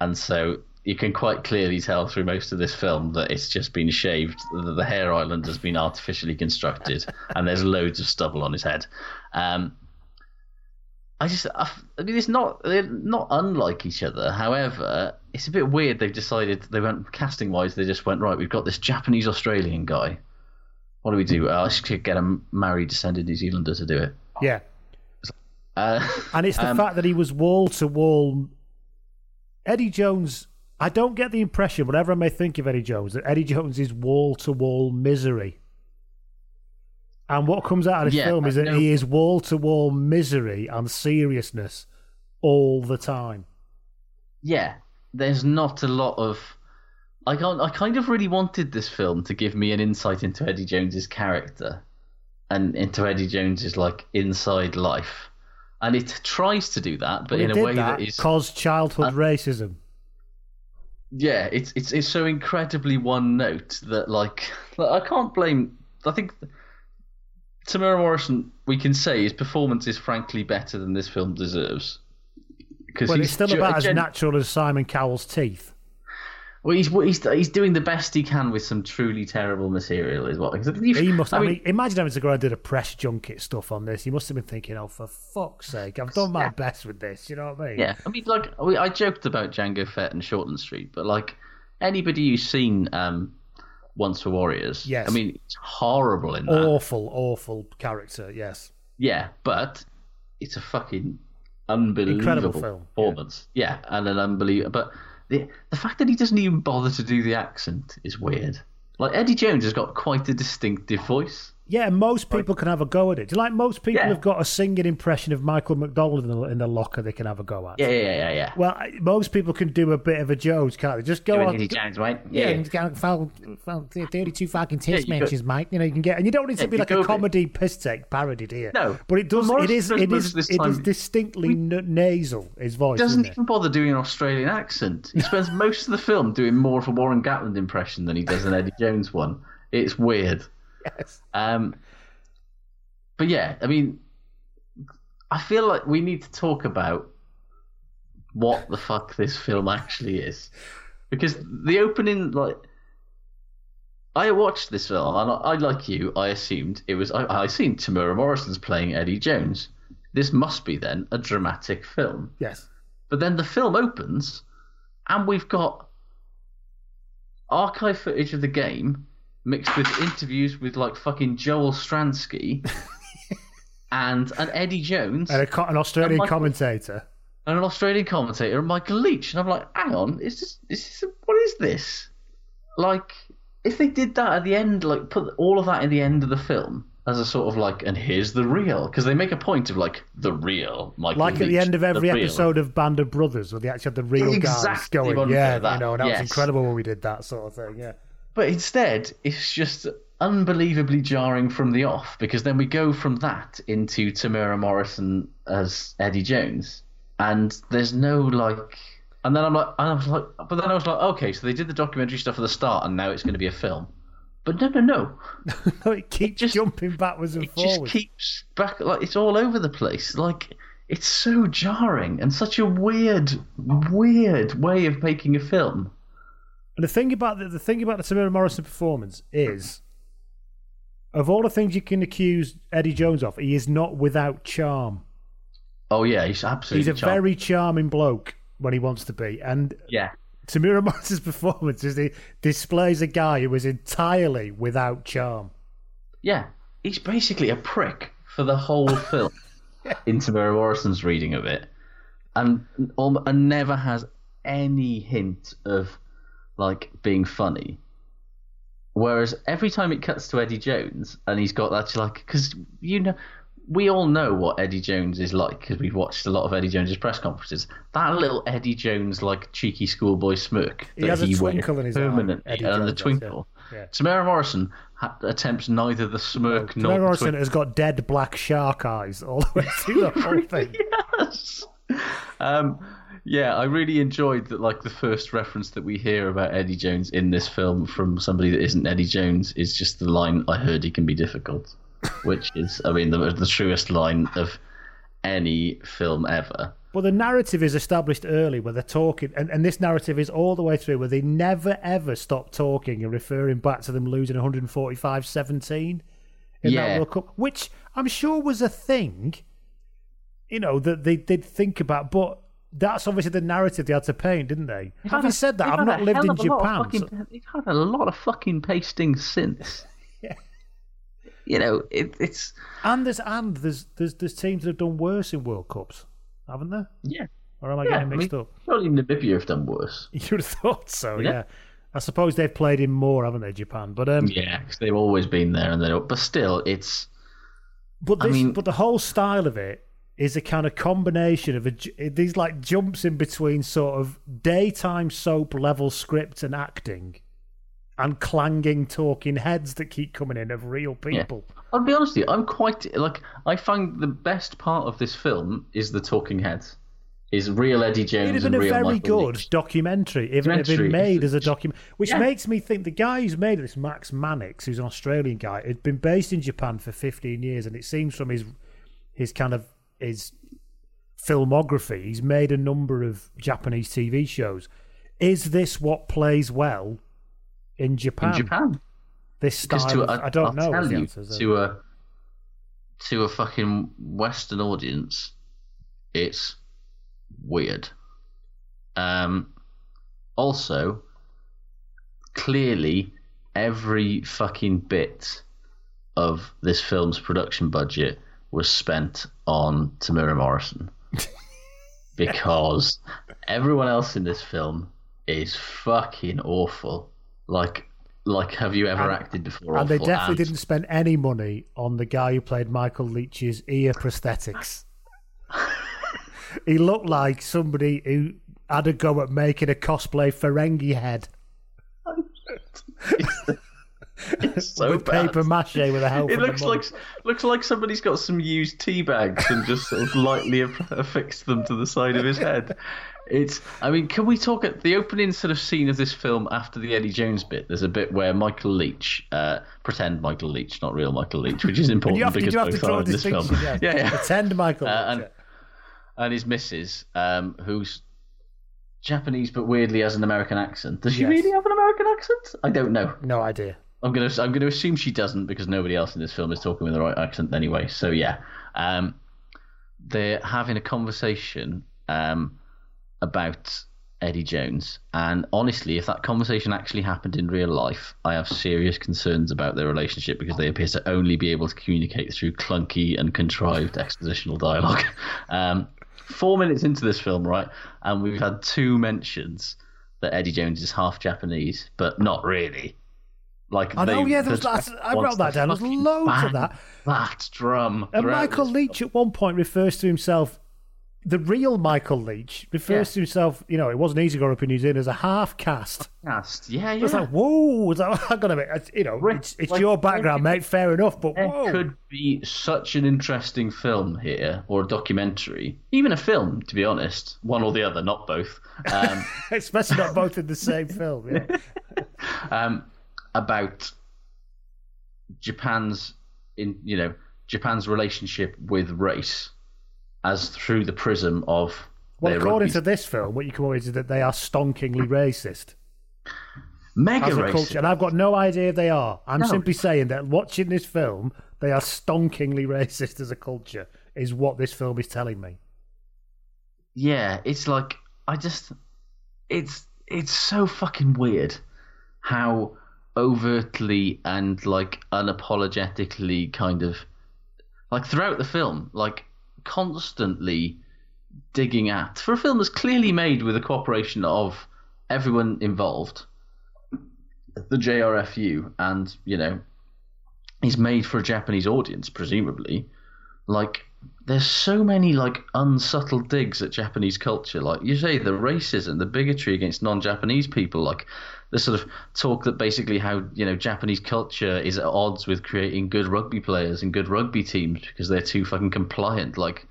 and so you can quite clearly tell through most of this film that it's just been shaved. The, the hair island has been artificially constructed, [LAUGHS] and there's loads of stubble on his head. Um, I just, I, I mean, it's not they're not unlike each other. However, it's a bit weird. They've decided they went casting wise. They just went right. We've got this Japanese Australian guy. What do we do? Uh, let's get a Maori descended New Zealander to do it. Yeah, Uh, and it's the um, fact that he was wall to wall. Eddie Jones. I don't get the impression, whatever I may think of Eddie Jones, that Eddie Jones is wall to wall misery. And what comes out of this Yeah, film is that know. he is wall to wall misery and seriousness all the time. yeah, there's not a lot of. I can't, I kind of really wanted this film to give me an insight into Eddie Jones's character, and into Eddie Jones's like inside life, and it tries to do that, but Well, in a way that that is cause childhood Uh, racism. yeah, it's it's it's so incredibly one note that like [LAUGHS] I can't blame. I think Temuera Morrison, we can say his performance is frankly better than this film deserves. Because But it's still ju- about as gen- natural as Simon Cowell's teeth. Well, he's he's he's doing the best he can with some truly terrible material, is what. He must. I, mean, imagine having to go and do the press junket stuff on this. He must have been thinking, "Oh, for fuck's sake, I've done my Yeah. best with this." You know what I mean? Yeah, I mean, like I joked about Jango Fett and Shortland Street, but like anybody who's seen um, Once Were Warriors, Yes. I mean, it's horrible in that. Awful, awful character. Yes. Yeah, but it's a fucking unbelievable Incredible film, yeah. performance. Yeah. and an unbelievable. But the the fact that he doesn't even bother to do the accent is weird. Like Eddie Jones has got quite a distinctive voice. Yeah, most people can have a go at it. Like most people Yeah. have got a singing impression of Michael McDonald in the, in the locker they can have a go at? Yeah, yeah, yeah, yeah. Well, most people can do a bit of a Jones, can't they? Just go on. Eddie Jones, right? Yeah, Yeah. foul, foul, 32 fucking test go- matches, mate. You know, you can get, and you don't need to Yeah, be like a comedy piss take parody, do you? No. but it does. Morris It is. It is. of this It is time- distinctly n- nasal. His voice He doesn't isn't it? even bother doing an Australian accent. He [LAUGHS] spends most of the film doing more of a Warren Gatland impression than he does an Eddie Jones one. It's weird. Yes. Um, but yeah, I mean, I feel like we need to talk about what the fuck this film actually is, because the opening, like, I watched this film and I, I like you, I assumed it was. I, I seen Temuera Morrison's playing Eddie Jones. This must be then a dramatic film. Yes. But then the film opens, and we've got archive footage of the game mixed with interviews with like fucking Joel Stransky [LAUGHS] and an Eddie Jones And a, co- an Australian And Michael- commentator. and an Australian commentator and Michael Leitch, and I'm like, hang on, is this is this what is this? Like, if they did that at the end, like put all of that in the end of the film as a sort of like, and here's the real, because they make a point of like the real Michael Like at the end of every real. episode of Band of Brothers, where they actually had the real guys going. Yeah, that, you know, and that was incredible when we did that sort of thing. Yeah. But instead, it's just unbelievably jarring from the off because then we go from that into Temuera Morrison as Eddie Jones, and there's no like. And then I'm like, and I was like, but then I was like, okay, so they did the documentary stuff at the start, and now it's going to be a film. But no, no, no. [LAUGHS] No, it keeps just- jumping backwards and forth. It just keeps back, like it's all over the place. Like it's so jarring and such a weird, weird way of making a film. And the thing about the, the thing about the Temuera Morrison performance is, of all the things you can accuse Eddie Jones of, he is not without charm. Oh yeah, he's absolutely. He's a charming. very charming bloke when he wants to be, and yeah. Temuera [LAUGHS] Morrison's performance is he displays a guy who is entirely without charm. Yeah, he's basically a prick for the whole [LAUGHS] film. In Temuera Morrison's reading of it, and um, and never has any hint of like being funny. Whereas every time it cuts to Eddie Jones, and he's got that like because you know. We all know what Eddie Jones is like because we've watched a lot of Eddie Jones's press conferences. That little Eddie Jones like cheeky schoolboy smirk He that has a he twinkle wears in his eye, permanently, and Jones the twinkle. yeah. Temuera Morrison ha- attempts neither the smirk nor Temuera Morrison twinkle. has got dead black shark eyes all the way through the whole [LAUGHS] thing. yes. Um, yeah, I really enjoyed that. Like the first reference that we hear about Eddie Jones in this film from somebody that isn't Eddie Jones is just the line, "I heard he can be difficult," [LAUGHS] which is, I mean, the, the truest line of any film ever. But the narrative is established early where they're talking, and, and this narrative is all the way through where they never ever stop talking and referring back to them losing 145 17 in that Yeah. World Cup, which I'm sure was a thing, you know, that they did think about, but that's obviously the narrative they had to paint, didn't they? Having said that, I've not lived in of a lot of Japan. fucking- so- They've had a lot of fucking pasting since. Yeah. [LAUGHS] [LAUGHS] You know, it, it's and there's and there's, there's there's teams that have done worse in World Cups, haven't there? yeah. Or am I Yeah, getting I mixed mean, up? Surely Namibia have done worse. [LAUGHS] You'd have thought so, Yeah. yeah. I suppose they've played in more, haven't they, Japan? But um, Yeah, because they've always been there, and they don't. But still, it's But I mean- but the whole style of it is a kind of combination of a, these like jumps in between sort of daytime soap level script and acting, and clanging talking heads that keep coming in of real people. I'll be honest with you, I'm quite like I find the best part of this film is the talking heads, is real Eddie Jones It'd have been a very Michael good Leitch. documentary if it had been made as a document. Which Yeah. makes me think the guy who's made this, Max Mannix, who's an Australian guy, had been based in Japan for 15 years, and it seems from his his kind of his filmography, he's made a number of Japanese TV shows. Is this what plays well in Japan? in Japan. This style. To of- a- I don't I'll know. tell you, to a to a fucking Western audience, it's weird. Um, also, clearly, every fucking bit of this film's production budget was spent on Temuera Morrison [LAUGHS] because everyone else in this film is fucking awful. Like, like, have you ever And- acted before? and they definitely And- didn't spend any money on the guy who played Michael Leitch's ear prosthetics. [LAUGHS] he looked like somebody who had a go at making a cosplay Ferengi head [LAUGHS] It's [LAUGHS] so with bad. paper mache with a help. It looks like looks like somebody's got some used tea bags and just sort of lightly [LAUGHS] affixed them to the side of his head. It's. I mean, can we talk at the opening sort of scene of this film after the Eddie Jones bit? There's a bit where Michael Leitch, uh, pretend Michael Leitch, not real Michael Leitch, which is [LAUGHS] important you have, you because have to both are in this film. Yeah, yeah, yeah. Pretend Michael. Uh, Leitch, and, and his missus, um, who's Japanese but weirdly has an American accent. Does she Yes. really have an American accent? I don't know. no idea. I'm gonna I'm gonna assume she doesn't because nobody else in this film is talking with the right accent anyway. So yeah, um, they're having a conversation um, about Eddie Jones, and honestly, if that conversation actually happened in real life, I have serious concerns about their relationship because they appear to only be able to communicate through clunky and contrived expositional dialogue. [LAUGHS] Um, four minutes into this film, right, and we've had two mentions that Eddie Jones is half Japanese, but not really. Like I know, they- yeah, there was that- I wrote that down. There's loads of that. That drum. And Michael Leitch at one point refers to himself, the real Michael Leitch refers Yeah. to himself. You know, it wasn't easy growing up in New Zealand as a half caste. cast. Yeah, yeah. It's like, whoa, is that, I'm gonna be, you know, it's, it's like, your background, mate. Fair enough, but There whoa, could be such an interesting film here, or a documentary, even a film, to be honest, one or the other, not both, um, [LAUGHS] especially not both in the same film. Yeah. [LAUGHS] um, about Japan's in you know Japan's relationship with race as through the prism of Well, according rugby- to this film, what you away with is that they are stonkingly racist mega as a racist. culture, and I've got no idea they are. I'm No. simply saying that watching this film, they are stonkingly [LAUGHS] racist as a culture. Is what this film is telling me. yeah, it's like I just it's it's so fucking weird how overtly and like unapologetically kind of like throughout the film, like constantly digging at for a film that's clearly made with the cooperation of everyone involved, the JRFU, and you know, is made for a Japanese audience, presumably. Like, there's so many like unsubtle digs at Japanese culture. Like you say, the racism, the bigotry against non-Japanese people. Like the sort of talk that basically how you know Japanese culture is at odds with creating good rugby players and good rugby teams because they're too fucking compliant. Like,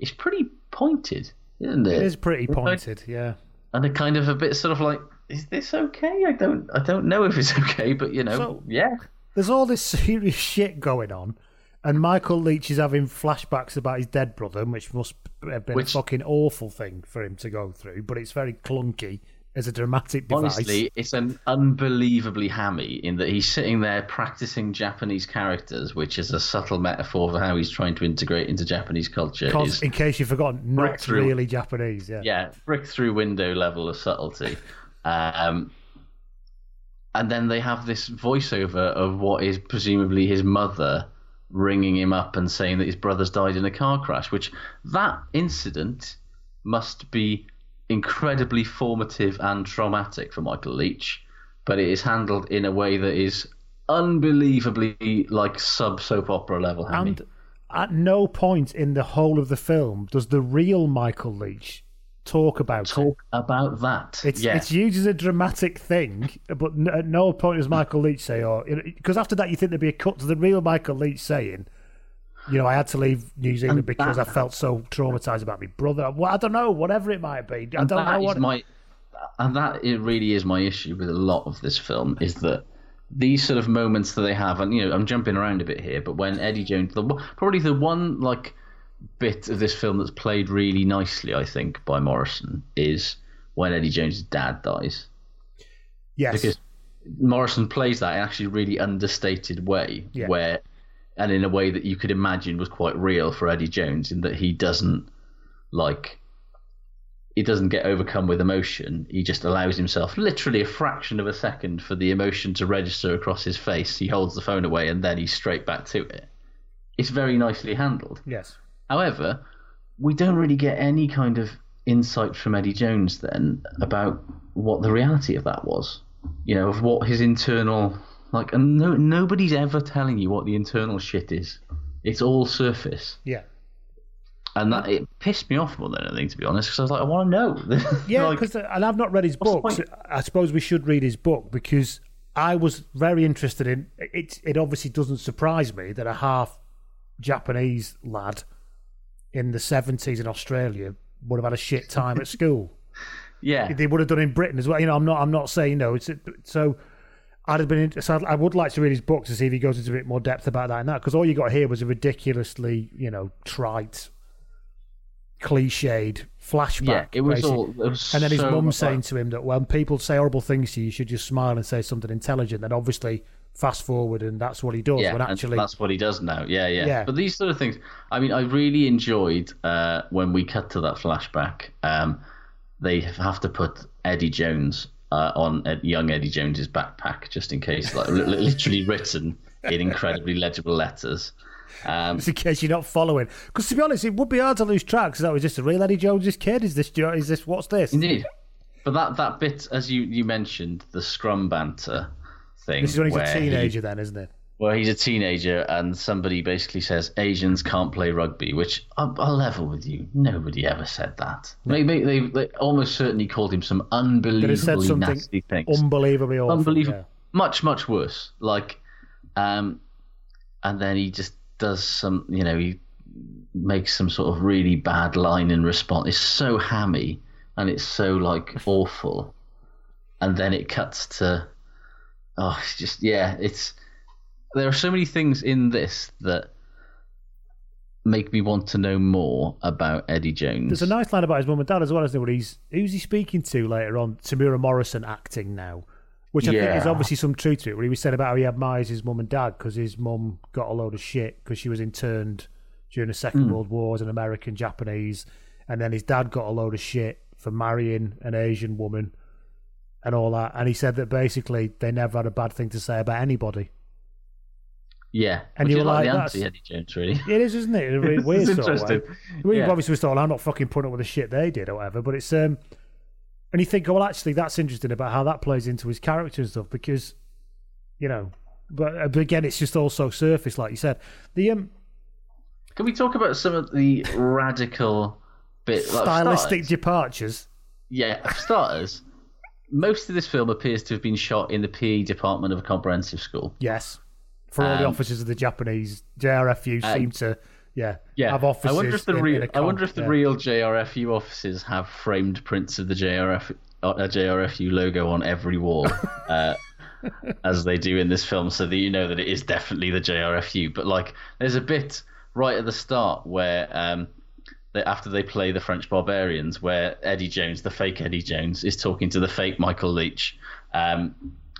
it's pretty pointed, isn't it? It is pretty like- pointed, yeah. and a kind of a bit sort of like, is this okay? I don't, I don't know if it's [LAUGHS] okay, but you know, So- yeah. There's all this [LAUGHS] serious shit going on, and Michael Leitch is having flashbacks about his dead brother, which must have been Which- a fucking awful thing for him to go through. But it's very clunky as a dramatic device. Honestly, it's an unbelievably hammy in that he's sitting there practicing Japanese characters, which is a subtle metaphor for how he's trying to integrate into Japanese culture. because, in case you've forgotten, not breakthrough. really Japanese. Yeah. yeah, brick through window level of subtlety. Um, and then they have this voiceover of what is presumably his mother ringing him up and saying that his brother's died in a car crash, which that incident must be incredibly formative and traumatic for Michael Leitch, but it is handled in a way that is unbelievably like sub soap opera level. And at no point in the whole of the film does the real Michael Leitch talk about it. talk about that. It's yeah. it's used as a dramatic thing, but at no point does Michael Leitch say, oh, or because after that you think there'd be a cut to the real Michael Leitch saying, you know, I had to leave New Zealand And because that- I felt so traumatized about my brother. Well, I don't know, whatever it might be. I don't that know is what. my and that it really is my issue with a lot of this film is that these sort of moments that they have and you know I'm jumping around a bit here but when Eddie Jones the probably the one like bit of this film that's played really nicely I think by Morrison is when Eddie Jones' dad dies. Yes. Because Morrison plays that in actually really understated way, Yeah. where, and in a way that you could imagine was quite real for Eddie Jones, in that he doesn't like, he doesn't get overcome with emotion. He just allows himself literally a fraction of a second for the emotion to register across his face. He holds the phone away, and then he's straight back to it. It's very nicely handled. yes. However, we don't really get any kind of insight from Eddie Jones then about what the reality of that was. You know, of what his internal like, and no, nobody's ever telling you what the internal shit is. It's all surface, Yeah. and that it pissed me off more than anything, to be honest. Because I was like, I want to know. [LAUGHS] Yeah, Like, because uh, and I've not read his book. point? I suppose we should read his book because I was very interested in it. It obviously doesn't surprise me that a half Japanese lad in the seventies in Australia would have had a shit time at [LAUGHS] school. yeah, They would have done in Britain as well. You know, I'm not. I'm not saying no. It's so. I'd have been. So I'd- like to read his book to see if he goes into a bit more depth about that and that. Because all you got here was a ridiculously, you know, trite, cliched flashback. yeah. It was basically. all. It was And then his so mum saying to him that when people say horrible things to you, you should just smile and say something intelligent. Then obviously fast forward, and that's what he does. yeah, and actually, that's what he does now. Yeah, yeah, Yeah. But these sort of things, I mean, I really enjoyed uh, when we cut to that flashback. Um, they have to put Eddie Jones uh, on Ed, young Eddie Jones's backpack just in case, like li- literally written in incredibly legible letters. Um, just in case you're not following. Because to be honest, it would be hard to lose track. Because that was just a real Eddie Jones's kid. Is this? Is this? What's this? indeed, but that that bit, as you you mentioned, the scrum banter thing. This is when he's a where he- teenager, then, isn't it? Well, he's a teenager, and somebody basically says Asians can't play rugby, which I'll, I'll level with you. Nobody ever said that. Maybe they, they almost certainly called him some unbelievably said something nasty things. unbelievably awful. Unbelievable. yeah. Much, much worse. Like, um, and then he just does some, you know, he makes some sort of really bad line in response. It's so hammy and it's so like [LAUGHS] awful. And then it cuts to, oh, it's just yeah, it's there are so many things in this that make me want to know more about Eddie Jones. There's a nice line about his mum and dad as well, isn't there? Where he's who's he speaking to later on? Temuera Morrison acting now, which I think is obviously some truth to it. Where he was saying about how he admires his mum and dad because his mum got a load of shit because she was interned during the Second Hmm. World War as an American Japanese, and then his dad got a load of shit for marrying an Asian woman and all that. And he said that basically they never had a bad thing to say about anybody. Yeah, and you is were like, like, the Eddie Jones, really. [LAUGHS] It is, isn't it? Really [LAUGHS] weird It's sort of way. interesting. We Yeah. obviously was thought, I'm not fucking putting up with the shit they did or whatever, but it's um, and you think, oh, well, actually, that's interesting about how that plays into his character and stuff because, you know, but, uh, but again, it's just also surface, like you said. The um, Can we talk about some of the radical bit like stylistic starters? departures. Yeah, for starters, most of this film appears to have been shot in the PE department of a comprehensive school. Yes, for all the Um, officers of the Japanese JRFU uh, seem to, yeah, Yeah, have offices. I wonder if the in, real in I wonder if the yeah. real JRFU offices have framed prints of the JRF uh, JRFU logo on every wall, [LAUGHS] uh, as they do in this film, so that you know that it is definitely the JRFU. But like, there's a bit right at the start where um, they, after they play the French Barbarians, where Eddie Jones, the fake Eddie Jones, is talking to the fake Michael Leitch. Um,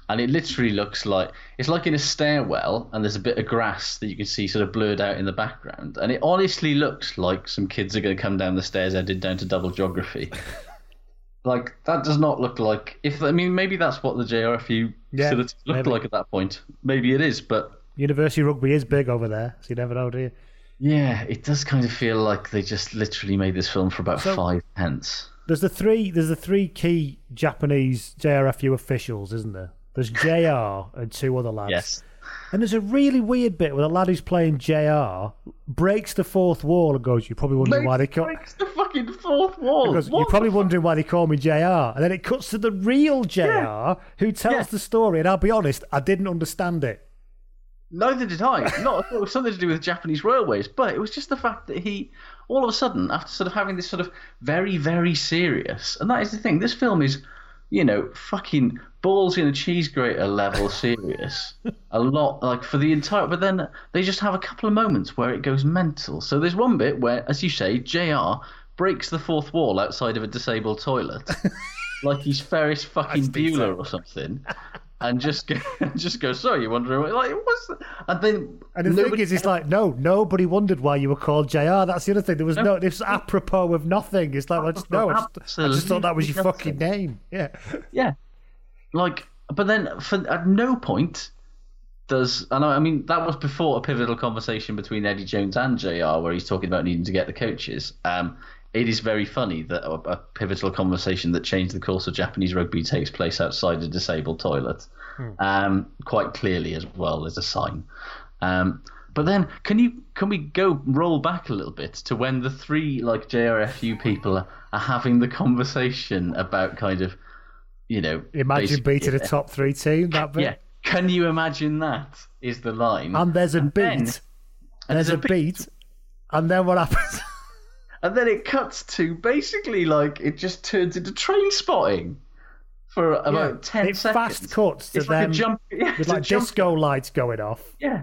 and it literally looks like it's like in a stairwell, and there's a bit of grass that you can see sort of blurred out in the background, and it honestly looks like some kids are going to come down the stairs headed down to double geography. [LAUGHS] like that does not look like if I mean maybe that's what the JRFU Yeah, facilities looked maybe. like at that point. Maybe it is, but University rugby is big over there, so you never know, do you? yeah, it does kind of feel like they just literally made this film for about So- five pence. There's the three. There's the three key Japanese JRFU officials, isn't there? There's JR and two other lads. Yes. And there's a really weird bit where the lad who's playing JR breaks the fourth wall and goes, "You're probably wondering why they call." breaks the fucking fourth wall. Because What you're probably the wondering why they call me JR. And then it cuts to the real JR who tells Yeah. the story. And I'll be honest, I didn't understand it. Neither did I. [LAUGHS] Not it was something to do with Japanese railways, but it was just the fact that he, all of a sudden, after sort of having this sort of very, very serious, and that is the thing. This film is, you know, fucking balls in a cheese grater level [LAUGHS] serious. a lot, like for the entire. But then they just have a couple of moments where it goes mental. So there's one bit where, as you say, Jr. breaks the fourth wall outside of a disabled toilet. [LAUGHS] like he's Ferris fucking think so. Or something, and just go, [LAUGHS] just go. Sorry, you wondering what- like what's the-" and then And the thing is, it's like, no, nobody wondered why you were called JR. That's the other thing. There was no, it's apropos of nothing. It's like, I just, no, I just, I just thought that was your Absolutely fucking name. Yeah. Yeah. Like, but then for at no point does and I I mean that was before a pivotal conversation between Eddie Jones and JR where he's talking about needing to get the coaches. Um, it is very funny that a, a pivotal conversation that changed the course of Japanese rugby takes place outside a disabled toilet. Um, quite clearly as well as a sign. Um, but then, can you can we go roll back a little bit to when the three like JRFU people are, are having the conversation about kind of, you know, Imagine beating a top three team. That bit. Yeah, can you imagine that? Is the line? And there's a beat. then- there's there's a a beat. And then what happens? [LAUGHS] and then it cuts to basically like it just turns into train spotting for about Yeah, ten it seconds. fast cuts to it's like them a jump, [LAUGHS] yeah, with like jump- disco lights going off. Yeah,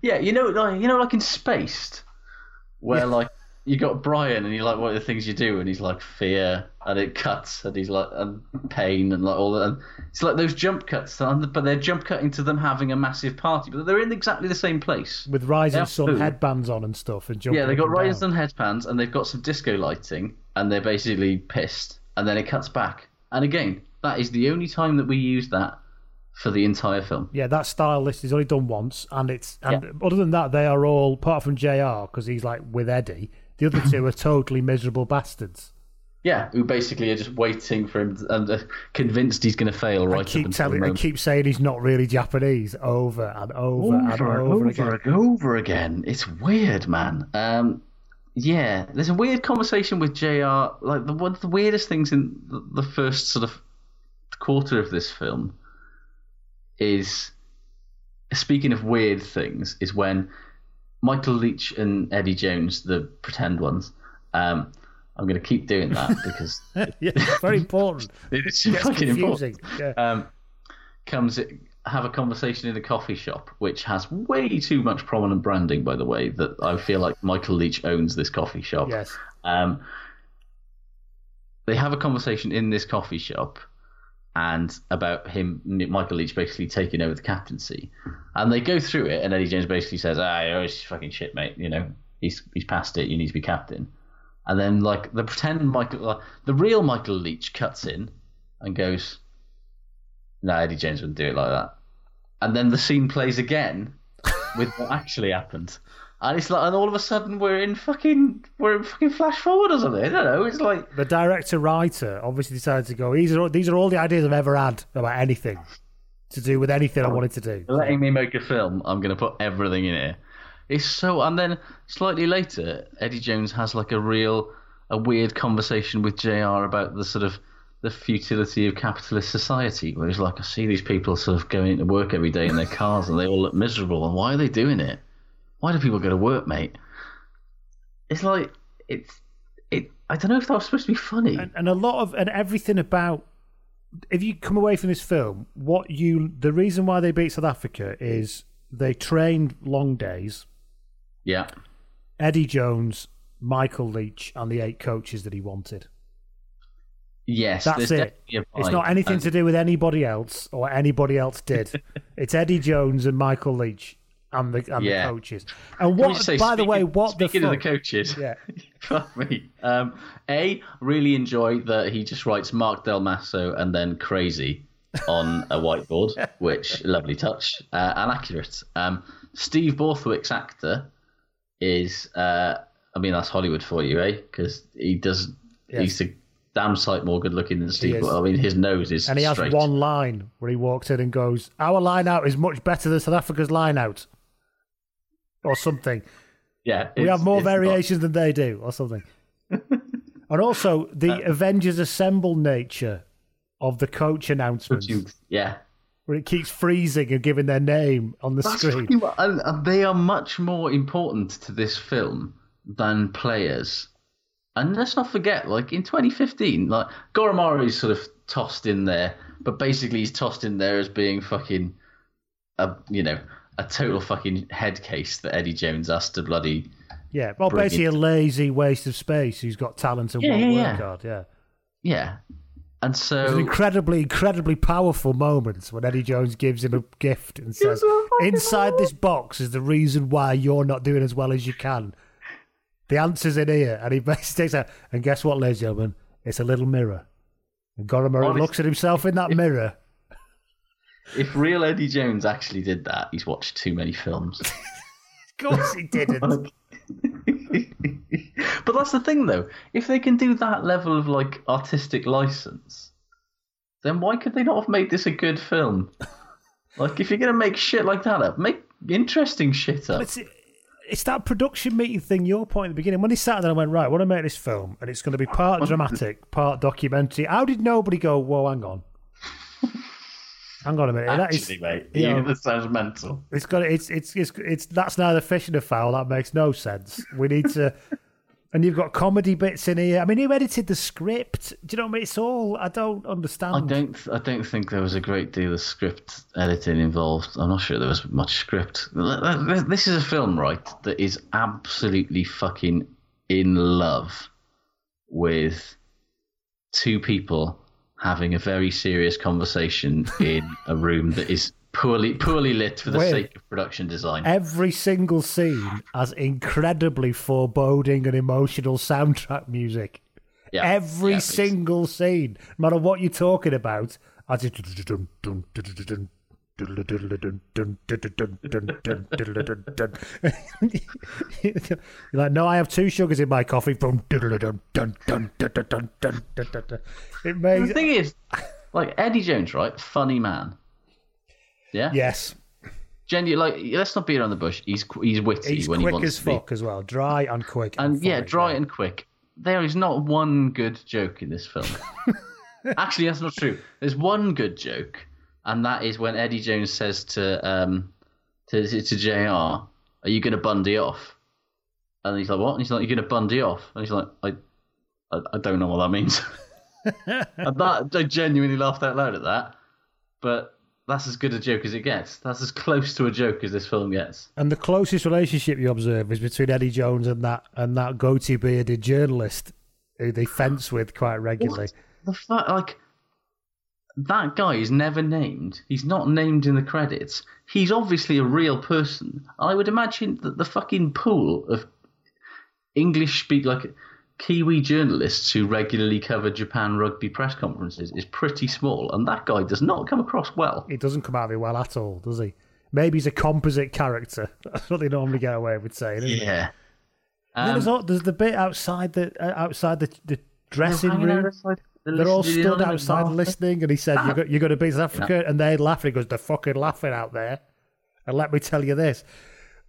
yeah. You know, like you know, like in Spaced, where like you got Brian and you're like, what are the things you do? And he's like fear, and it cuts, and he's like and pain, and like all that. And it's like those jump cuts, but they're jump cutting to them having a massive party, but they're in exactly the same place. With rising Yeah, sun food. headbands on and stuff and jumping. Yeah, they up got and Sun headbands, and they've got some disco lighting, and they're basically pissed. And then it cuts back, and again, that is the only time that we use that for the entire film. Yeah, that style list is only done once, and it's and other than that, they are all apart from Jr. because he's like with Eddie. The other two are totally miserable bastards. Yeah, who basically are just waiting for him and uh, convinced he's going to fail right I keep until telling, the I keep saying he's not really Japanese over and over, and over over, and again. over and over again. It's weird, man. Um, yeah, there's a weird conversation with Jr. Like the one of the weirdest things in the, the first sort of quarter of this film is speaking of weird things is when Michael Leitch and Eddie Jones, the pretend ones. Um, I'm going to keep doing that [LAUGHS] because yeah, it's very important. [LAUGHS] it's fucking confusing. important Yeah. um, comes have a conversation in a coffee shop, which has way too much prominent branding, by the way. That I feel like Michael Leitch owns this coffee shop. Yes. Um, they have a conversation in this coffee shop, and about him, Michael Leitch, basically taking over the captaincy, and they go through it, and Eddie Jones basically says, "Ah, oh, it's fucking shit, mate. You know, he's he's past it. You need to be captain." And then, like the pretend Michael, uh, the real Michael Leitch cuts in and goes, "No, Eddie Jones wouldn't do it like that." And then the scene plays again with what actually happened, and it's like, and all of a sudden we're in fucking, we're in fucking flash forward or something. I don't know. It's like, The director writer obviously decided to go. These are all, these are all the ideas I've ever had about anything to do with anything I oh, wanted to do. letting me make a film, I'm going to put everything in it. It's so, and then slightly later, Eddie Jones has like a real, a weird conversation with JR about the sort of the futility of capitalist society, where he's like, I see these people sort of going to work every day in their cars and they all look miserable, and why are they doing it? Why do people go to work, mate? It's like it's it. I don't know if that was supposed to be funny. and, and a lot of and everything about if you come away from this film what you the reason why they beat south africa is they trained long days yeah, eddie jones michael leitch and the eight coaches that he wanted yes, that's it it's not anything and- to do with anybody else or anybody else did [LAUGHS] it's eddie jones and michael leitch and the and Yeah. the coaches and what say, by the way speaking- what the speaking of the coaches, yeah [LAUGHS] fuck me. Um, a really enjoy that he just writes Marc Dal Maso and then crazy on a whiteboard, [LAUGHS] which lovely touch uh, and accurate. Um, Steve Borthwick's actor is, uh, I mean, that's Hollywood for you, eh? Because he does. He's a damn sight more good looking than Steve. I mean, his nose is and he has straight. one line where he walks in and goes our line out is much better than south africa's line out or something Yeah, We have more it's not- variations than they do, or something. [LAUGHS] and also the Uh, Avengers Assemble nature of the coach announcements, Yeah, where it keeps freezing and giving their name on the That's screen. what- and, they are much more important to this film than players. And let's not forget, like in 2015, like Goromaru is sort of tossed in there, but basically he's tossed in there as being fucking a you know a total fucking head case that Eddie Jones has to bloody Yeah, well, Brilliant. basically a lazy waste of space who's got talent and Yeah, won't yeah, work yeah. hard. Yeah, yeah. and There's an so incredibly, incredibly powerful moment when Eddie Jones gives him a gift and says, "Inside this box is the reason why you're not doing as well as you can. The answer's in here." And he [LAUGHS] basically takes out, and guess what, ladies and gentlemen? It's a little mirror. And Goromaru looks at himself in that [LAUGHS] mirror. If real Eddie Jones actually did that, he's watched too many films. [LAUGHS] Of course, he didn't. [LAUGHS] but that's the thing, though. If they can do that level of like artistic license, then why could they not have made this a good film? [LAUGHS] Like, if you're gonna make shit like that up, make interesting shit up. It's, it's that production meeting thing Your point at the beginning. When he sat there and went, right, I want to make this film, and it's going to be part dramatic, part documentary. How did nobody go, whoa, hang on? Hang on a minute. that is, Actually, mate, you know, that sounds mental. it's got it's, it's it's it's that's neither fish nor fowl. That makes no sense. We need to. [LAUGHS] And you've got comedy bits in here. I mean, who edited the script? Do you know what I mean? It's all I don't understand. I don't. I don't think there was a great deal of script editing involved. I'm not sure there was much script. This is a film, right, that is absolutely fucking in love with two people having a very serious conversation in a room that is poorly poorly lit for the Wait. sake of production design. Every single scene has incredibly foreboding and emotional soundtrack music. Yeah, Every yeah, single scene, no matter what you're talking about, has it. You're like, no, I have two sugars in my coffee. It makes The thing is, like Eddie Jones, right? Funny man. Yeah. yes, Genuine, like let's not beat around the bush. He's he's witty he's when he quick wants as to be. fuck as well, dry and quick. and yeah, funny, dry and quick. There is not one good joke in this film. [LAUGHS] Actually, that's not true. There's one good joke, and that is when Eddie Jones says to um to to Jr. Are you going to bundy off? And he's like, what? And he's like, you're going to bundy off? And he's like, I, I, I don't know what that means. [LAUGHS] and that I genuinely laughed out loud at that. But that's as good a joke as it gets. That's as close to a joke as this film gets. And the closest relationship you observe is between Eddie Jones and that and that goatee bearded journalist who they fence with quite regularly. the fact like that guy is never named. He's not named in the credits. He's obviously a real person. I would imagine that the fucking pool of English speak like Kiwi journalists who regularly cover Japan rugby press conferences is pretty small, and that guy does not come across well. He doesn't come out of it well at all, does he? Maybe he's a composite character. [LAUGHS] That's what they normally get away with saying. Isn't? Yeah. Um, there's, all, there's the bit outside the uh, outside the, the dressing room. outside, they're They're all stood outside listening, and he said, "You're, go- you're going to be South Africa," and they're laughing. He goes, "They're fucking laughing out there." And let me tell you this: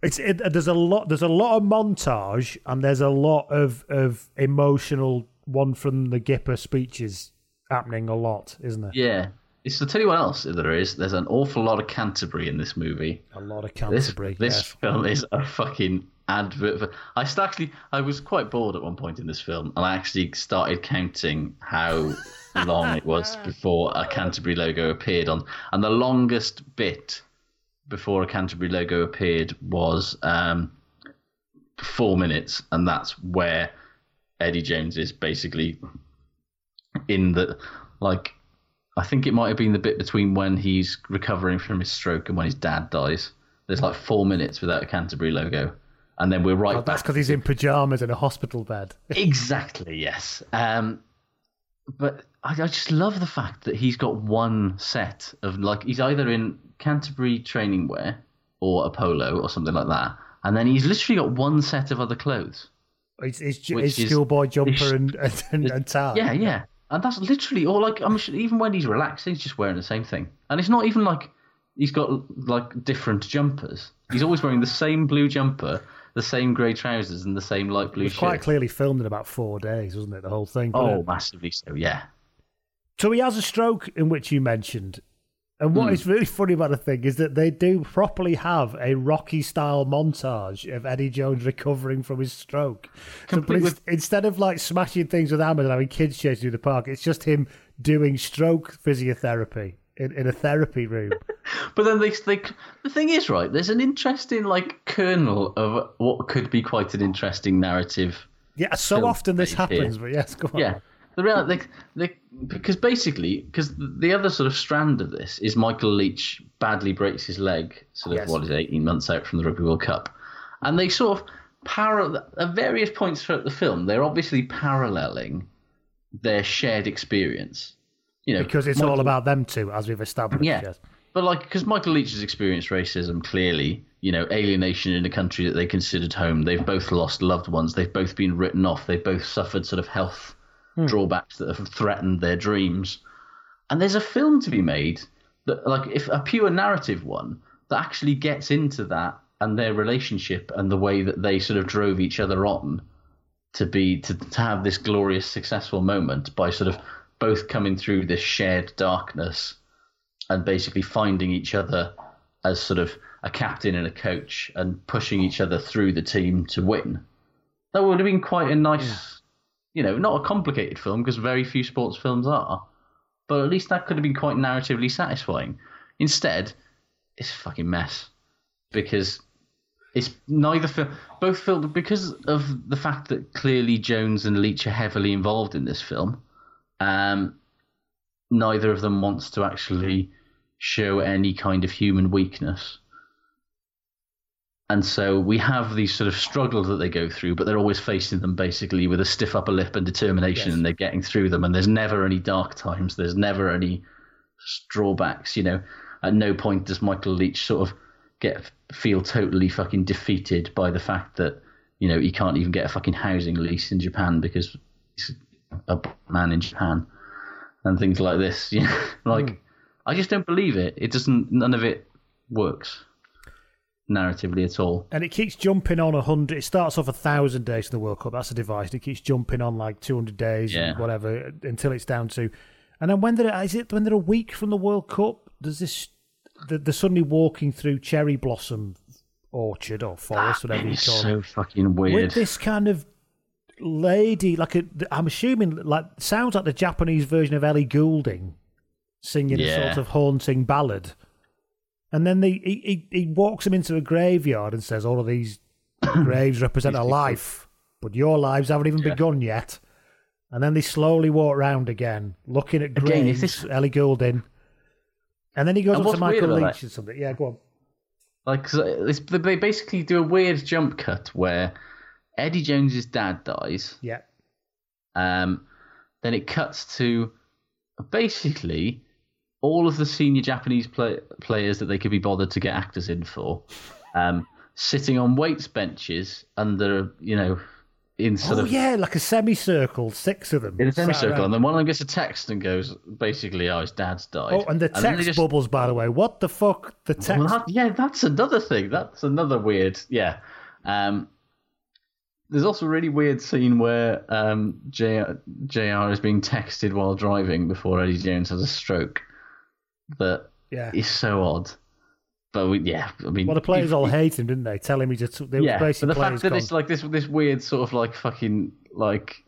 it's it, there's a lot there's a lot of montage, and there's a lot of of emotional one from the Gipper speeches happening a lot, isn't it? Yeah. It's to tell you what else there is. There's an awful lot of Canterbury in this movie. A lot of Canterbury. this yes. film is a fucking advert. For, I actually, I was quite bored at one point in this film, and I actually started counting how [LAUGHS] long it was before a Canterbury logo appeared on. And the longest bit before a Canterbury logo appeared was um, four minutes, and that's where Eddie Jones is basically in the like. I think it might have been the bit between when he's recovering from his stroke and when his dad dies. There's like four minutes without a Canterbury logo, and then we're right Oh, back. that's because he's in pajamas in a hospital bed. [LAUGHS] Exactly, yes. Um, but I, I just love the fact that he's got one set of like he's either in Canterbury training wear or a polo or something like that, and then he's literally got one set of other clothes. Which his is- schoolboy jumper and, and, [LAUGHS] and, and tie. Yeah, yeah, and that's literally all. Like I'm sure, even when he's relaxed, he's just wearing the same thing, and it's not even like he's got like different jumpers. He's always wearing the same blue jumper, the same grey trousers, and the same light blue It was shirt. quite clearly filmed in about four days, wasn't it? The whole thing. Oh, massively so. Yeah. So he has a stroke, in which you mentioned. And what Hmm. is really funny about the thing is that they do properly have a Rocky style montage of Eddie Jones recovering from his stroke. So, with- instead of like smashing things with hammers and having kids chase through the park, it's just him doing stroke physiotherapy in, in a therapy room. [LAUGHS] But then they, they, the thing is, right? There's an interesting like kernel of what could be quite an interesting narrative. Yeah, so often this phase here. happens, but yes, go on. Yeah, The real, they, because basically, because the other sort of strand of this is Michael Leitch badly breaks his leg, sort of Yes. what is it, eighteen months out from the Rugby World Cup, and they sort of parallel at various points throughout the film. They're obviously paralleling their shared experience. You know, Because it's Michael- all about them two, as we've established. yeah. yes. But like, because Michael Leitch has experienced racism clearly, you know, alienation in a country that they considered home. They've both lost loved ones. They've both been written off. They've both suffered sort of health Hmm. drawbacks that have threatened their dreams. And there's a film to be made that, like, if a pure narrative one that actually gets into that and their relationship and the way that they sort of drove each other on to be to, to have this glorious successful moment by sort of both coming through this shared darkness and basically finding each other as sort of a captain and a coach and pushing each other through the team to win. That would have been quite a nice, you know, not a complicated film because very few sports films are, but at least that could have been quite narratively satisfying. Instead, it's a fucking mess because it's neither film, both film because of the fact that clearly Jones and Leitch are heavily involved in this film. Um, neither of them wants to actually show any kind of human weakness. And so we have these sort of struggles that they go through, but they're always facing them basically with a stiff upper lip and determination, Yes. and they're getting through them. And there's never any dark times. There's never any drawbacks. You know, at no point does Michael Leitch sort of get feel totally fucking defeated by the fact that you know he can't even get a fucking housing lease in Japan because he's a man in Japan and things like this. [LAUGHS] You know, like hmm. I just don't believe it. It doesn't. None of it works narratively at all. And it keeps jumping on a hundred. It starts off a thousand days in the World Cup. That's a device. And it keeps jumping on like two hundred days, Yeah. and whatever, until it's down to. And then when they're is it when they're a week from the World Cup? Does this? They're suddenly walking through cherry blossom orchard or forest, whatever you It's call so it, fucking weird. with this kind of lady, like a. I'm assuming like sounds like the Japanese version of Ellie Goulding, singing a sort of haunting ballad. And then they, he, he, he walks him into a graveyard and says, All of these [COUGHS] graves represent a life, but your lives haven't even Yeah. begun yet. And then they slowly walk round again, looking at Again, graves, this- Ellie Goulding. And then he goes And up to Michael Leitch and something. Yeah, go on. Like, it's, they basically do a weird jump cut where Eddie Jones's dad dies. Yeah. Um, then it cuts to basically all of the senior Japanese play- players that they could be bothered to get actors in for, um, sitting on weights benches under, you know, in sort oh, of yeah, like a semicircle, six of them. in a semicircle, around. and then one of them gets a text and goes, basically, "Oh, his dad's died." Oh, and the text they just- bubbles, by the way. What the fuck? The text. Well, that- yeah, that's another thing. That's another weird. Yeah. Um, there's also a really weird scene where um, JR, JR is being texted while driving before Eddie Jones has a stroke. That yeah. is so odd. But we, yeah, I mean, Well, the players all hate him, didn't they? Tell him he just. They yeah, but basically the fact that gone, it's like this, this weird sort of like fucking like,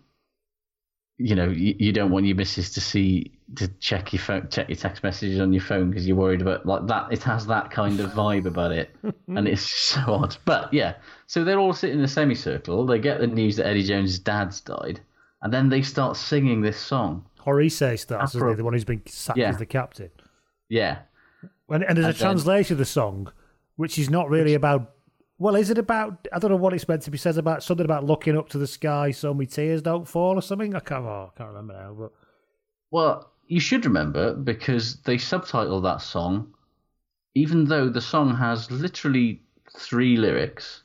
you know, you, you don't want your missus to see to check your phone, check your text messages on your phone because you're worried about like that. It has that kind of vibe about it, [LAUGHS] and it's [LAUGHS] so odd. But yeah, so they're all sitting in a semicircle. They get the news that Eddie Jones' dad's died, and then they start singing this song. Hirose starts, isn't he? Afro- The one who's been sacked Yeah. as the captain. Yeah, And, and there's a And then- translation of the song, which is not really about. Well, is it about? I don't know what it's meant to be. Says about something about looking up to the sky so my tears don't fall or something. I can't. Oh, I can't remember now. But Well, you should remember because they subtitle that song, even though the song has literally three lyrics.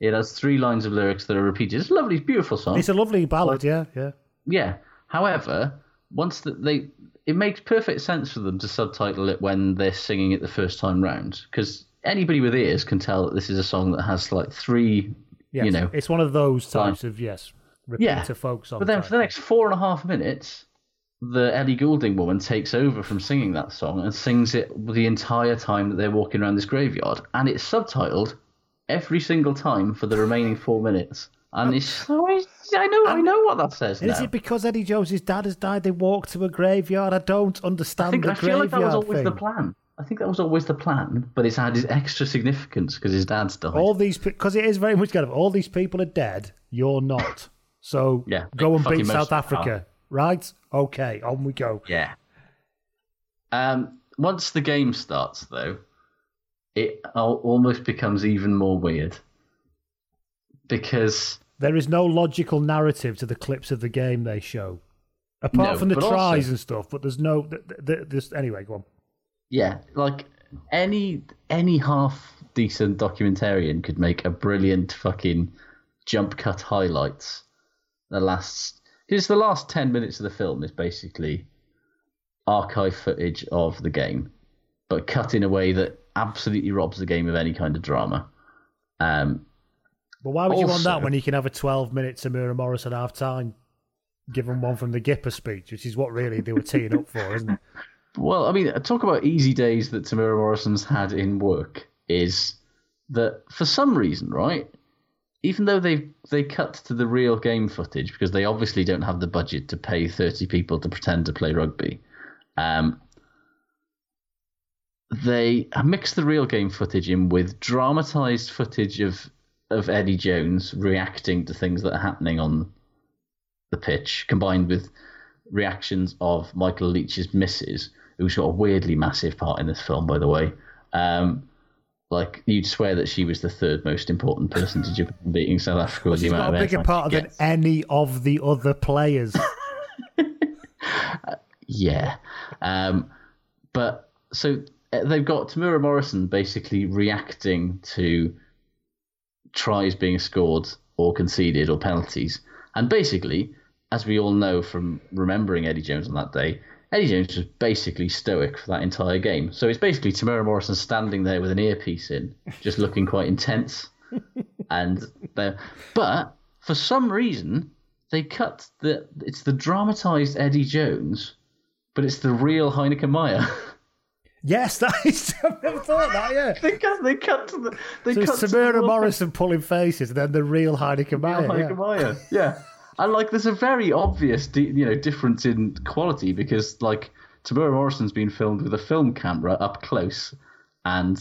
It has three lines of lyrics that are repeated. It's a lovely, beautiful song. it's a lovely ballad. Yeah, yeah. Yeah. However, once that they, it makes perfect sense for them to subtitle it when they're singing it the first time round, because anybody with ears can tell that this is a song that has like three, Yes. you know, it's one of those types of yes, yeah. folk songs. But then for the next four and a half minutes, the Ellie Goulding woman takes over from singing that song and sings it the entire time that they're walking around this graveyard, and it's subtitled every single time for the remaining four minutes. And it's [LAUGHS] so I know I know what that says And now. is it because Eddie Jones's dad has died? They walk to a graveyard. I don't understand I think the I feel like graveyard that was always thing. the plan. I think that was always the plan, but it's had its extra significance because his dad's died. All these because it is very much kind of all these people are dead. You're not. So [LAUGHS] Yeah, go and beat most South of them Africa. Right? Okay, on we go. Yeah. Um, once the game starts, though, it almost becomes even more weird because There is no logical narrative to the clips of the game they show. Apart No, from the tries also- and stuff, but there's no. Th- th- th- there's, anyway, go on. yeah, like any any half decent documentarian could make a brilliant fucking jump cut highlights. The last because the last ten minutes of the film is basically archive footage of the game, but cut in a way that absolutely robs the game of any kind of drama. Um, But why would you want that when you can have a 12 minute Temuera Morris at half time? Give them one from the Gipper speech, which is what really they were teeing up for, isn't it? [LAUGHS] Well, I mean, talk about easy days that Temuera Morrison's had in work is that for some reason, right? Even though they they cut to the real game footage because they obviously don't have the budget to pay thirty people to pretend to play rugby, um, they mix the real game footage in with dramatized footage of of Eddie Jones reacting to things that are happening on the pitch, combined with reactions of Michael Leitch's misses, who's got a weirdly massive part in this film, by the way. Um, like you'd swear that she was the third most important person to Japan beating South Africa. the She's got a bigger part than any of the other players. [LAUGHS] Yeah. Um, but so uh, they've got Temuera Morrison basically reacting to tries being scored or conceded or penalties. And basically, as we all know from remembering Eddie Jones on that day, Eddie Jones was basically stoic for that entire game. So it's basically Temuera Morrison standing there with an earpiece in, just looking quite intense. [LAUGHS] and but for some reason, they cut the it's the dramatized Eddie Jones, but it's the real Heyneke Meyer. [LAUGHS] yes, that is. [LAUGHS] I've never thought that, yeah. they cut they cut to the they So cut to the Morrison pulling faces, and then the real Heyneke Meyer. yeah. Heyneke Meyer. Yeah. And like, there's a very obvious, you know, difference in quality because like Temuera Morrison's been filmed with a film camera up close, and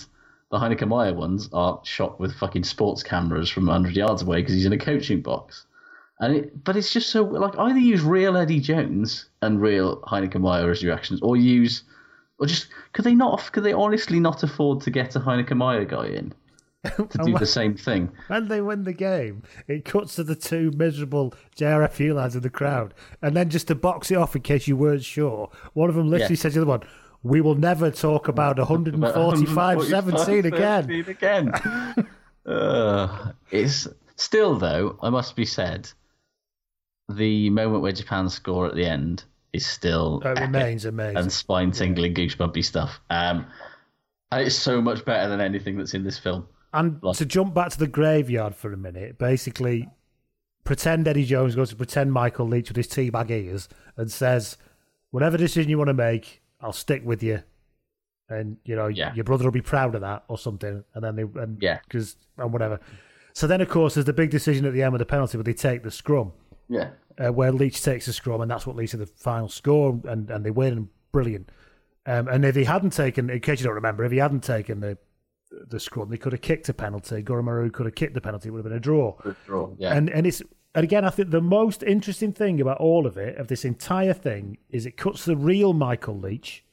the Heyneke Meyer ones are shot with fucking sports cameras from 100 yards away because he's in a coaching box. And it, but it's just so like either use real Eddie Jones and real Heyneke Meyer as your reactions, or use, or just could they not? Could they honestly not afford to get a Heyneke Meyer guy in [LAUGHS] to do the same thing? When they win the game, it cuts to the two miserable JRFU lads in the crowd. And then just to box it off in case you weren't sure, one of them literally Yeah. says to the other one, We will never talk about [LAUGHS] 145 [LAUGHS] 17 again. again. uh, it's still though, I must be said, the moment where Japan score at the end is still It remains amazing. and spine tingling, goosebumpy stuff. Um, and it's so much better than anything that's in this film. And Like- to jump back to the graveyard for a minute, basically, pretend Eddie Jones goes to pretend Michael Leitch with his teabag ears and says, "Whatever decision you want to make, I'll stick with you." And you know, Yeah. your brother will be proud of that or something. And then they, and Yeah. because and whatever. So then, of course, there's the big decision at the end with the penalty, where they take the scrum, Yeah. Uh, where Leitch takes the scrum, and that's what leads to the final score, and, and they win. And brilliant. Um, and if he hadn't taken, in case you don't remember, if he hadn't taken the the scrum, they could have kicked a penalty. Goromaru could have kicked the penalty. It would have been a draw. Draw. Yeah. And and it's and again, I think the most interesting thing about all of it, of this entire thing, is it cuts the real Michael Leitch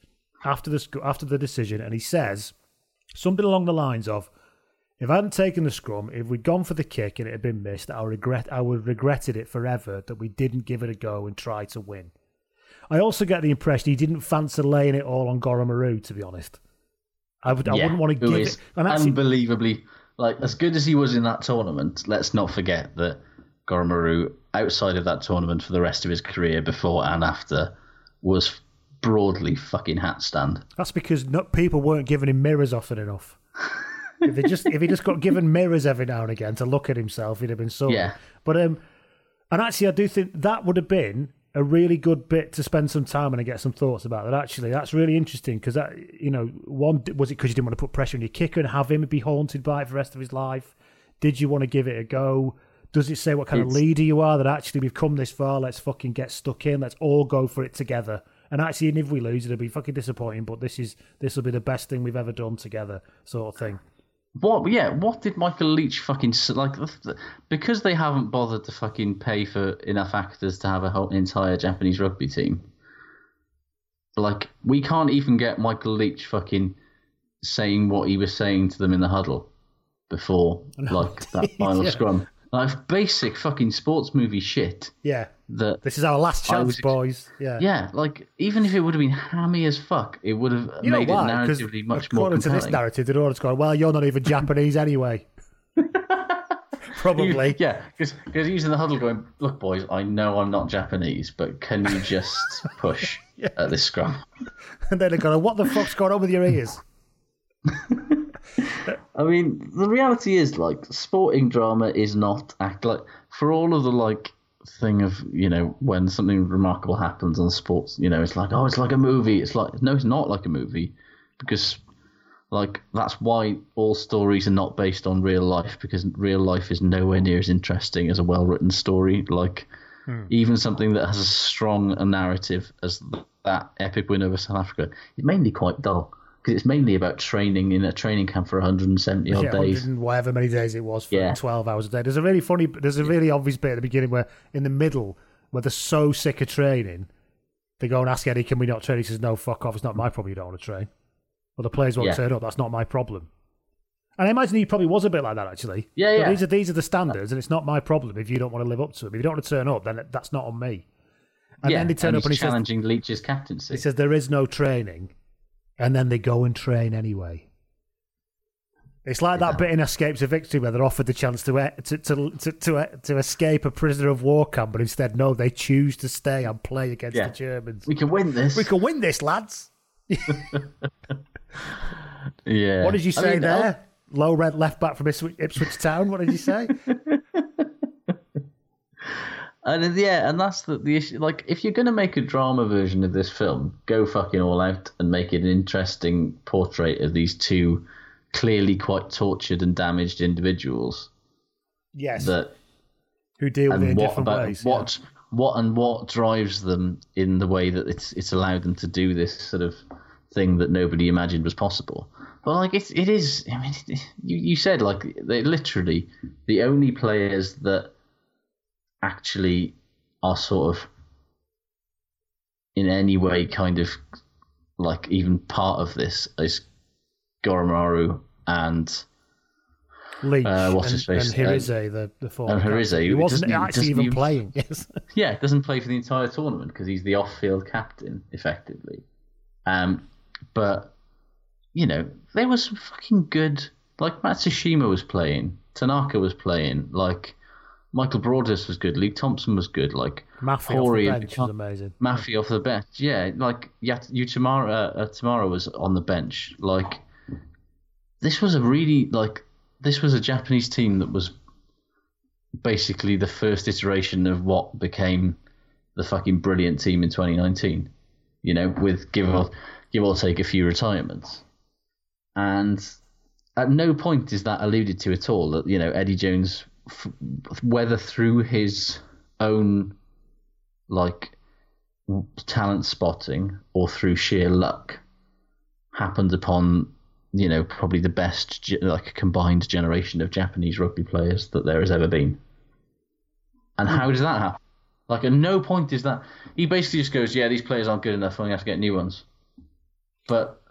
after the after the decision, and he says something along the lines of, "If I hadn't taken the scrum, if we'd gone for the kick and it had been missed, I would regret I would have regretted it forever that we didn't give it a go and try to win." I also get the impression he didn't fancy laying it all on Goromaru, to be honest. I would I Yeah, wouldn't want to give it. And actually, unbelievably like as good as he was in that tournament. Let's not forget that Goromaru, outside of that tournament for the rest of his career, before and after, was broadly fucking hat stand. That's because not, people weren't giving him mirrors often enough. [LAUGHS] if they just if he just got given mirrors every now and again to look at himself, he'd have been sorted. Yeah. But um, and actually, I do think that would have been a really good bit to spend some time on and get some thoughts about. That actually, that's really interesting because that you know, one was it because you didn't want to put pressure on your kicker and have him be haunted by it for the rest of his life? Did you want to give it a go? Does it say what kind of leader you are? That actually we've come this far. Let's fucking get stuck in. Let's all go for it together. And actually, and if we lose, it'll be fucking disappointing. But this is this will be the best thing we've ever done together, sort of thing. What? Yeah. What did Michael Leitch fucking like? Because they haven't bothered to fucking pay for enough actors to have a whole entire Japanese rugby team. Like we can't even get Michael Leitch fucking saying what he was saying to them in the huddle before [LAUGHS] like that final Yeah. scrum. Like basic fucking sports movie shit. Yeah. That This is our last chance, was boys. Yeah. yeah, like even if it would have been hammy as fuck, it would have You know made it narratively much more according to this narrative, they'd always gone, well, you're not even Japanese anyway. [LAUGHS] Probably. Yeah, because he's in the huddle going, look, boys, I know I'm not Japanese, but can you just [LAUGHS] push at this scrum? And then they're going, what the fuck's going on with your ears? [LAUGHS] I mean, the reality is, like, sporting drama is not act like for all of the like thing of you know when something remarkable happens on sports, you know, it's like oh, it's like a movie. It's like no, it's not like a movie because like that's why all stories are not based on real life because real life is nowhere near as interesting as a well-written story. Like hmm. even something that has as strong a narrative as that epic win over South Africa is mainly quite dull because it's mainly about training in a training camp for 170 odd yeah, days. 100 and whatever many days it was for Yeah. 12 hours a day. There's a really funny, there's a really obvious bit at the beginning where, in the middle, where they're so sick of training, they go and ask Eddie, can we not train? He says, no, fuck off. It's not my problem you don't want to train. Well, the players won't Yeah. turn up. That's not my problem. And I imagine he probably was a bit like that, actually. Yeah, But yeah. These are, these are the standards, and it's not my problem if you don't want to live up to them. If you don't want to turn up, then that's not on me. And yeah, then they turn and up and he he's says, challenging Leitch's captaincy. he says, there is no training. And then they go and train anyway. It's like that bit in Escape to Victory where they're offered the chance to to to to, to, to escape a prisoner of war camp, but instead, no, they choose to stay and play against Yeah. the Germans. we can win this. We can win this, lads. yeah. [LAUGHS] [LAUGHS] What did you I say mean, there? Low red left back from Ipswich, Ipswich Town. What did you say? [LAUGHS] And yeah, and that's the, the issue. Like, if you're going to make a drama version of this film, go fucking all out and make it an interesting portrait of these two clearly quite tortured and damaged individuals. yes. That Who deal with it in what different about ways. yeah. what what and what drives them in the way that it's it's allowed them to do this sort of thing that nobody imagined was possible. But like it's it is. I mean, [LAUGHS] you you said like they literally the only players that actually are sort of in any way kind of like even part of this is Goromaru and Leitch uh, what's and, his face? and Hirose, the the former and Hirose. He who wasn't actually even- playing. [LAUGHS] Yes. Yeah, doesn't play for the entire tournament because he's the off-field captain, effectively. Um, but you know, there was some fucking good. Like Matsushima was playing, Tanaka was playing, like Michael Broadhurst was good, Luke Thompson was good, like Mafi off the and bench was amazing. Mafi off the bench. Yeah, like Yat- Utamara uh, Tamara was on the bench. Like this was a really like this was a Japanese team that was basically the first iteration of what became the fucking brilliant team in 2019. You know, with give or give or take a few retirements, and at no point is that alluded to at all. That you know Eddie Jones, f- whether through his own like talent spotting or through sheer luck, happened upon you know probably the best like combined generation of Japanese rugby players that there has ever been. And how does that happen? Like at no point is that he basically just goes, yeah, these players aren't good enough, and we have to get new ones. But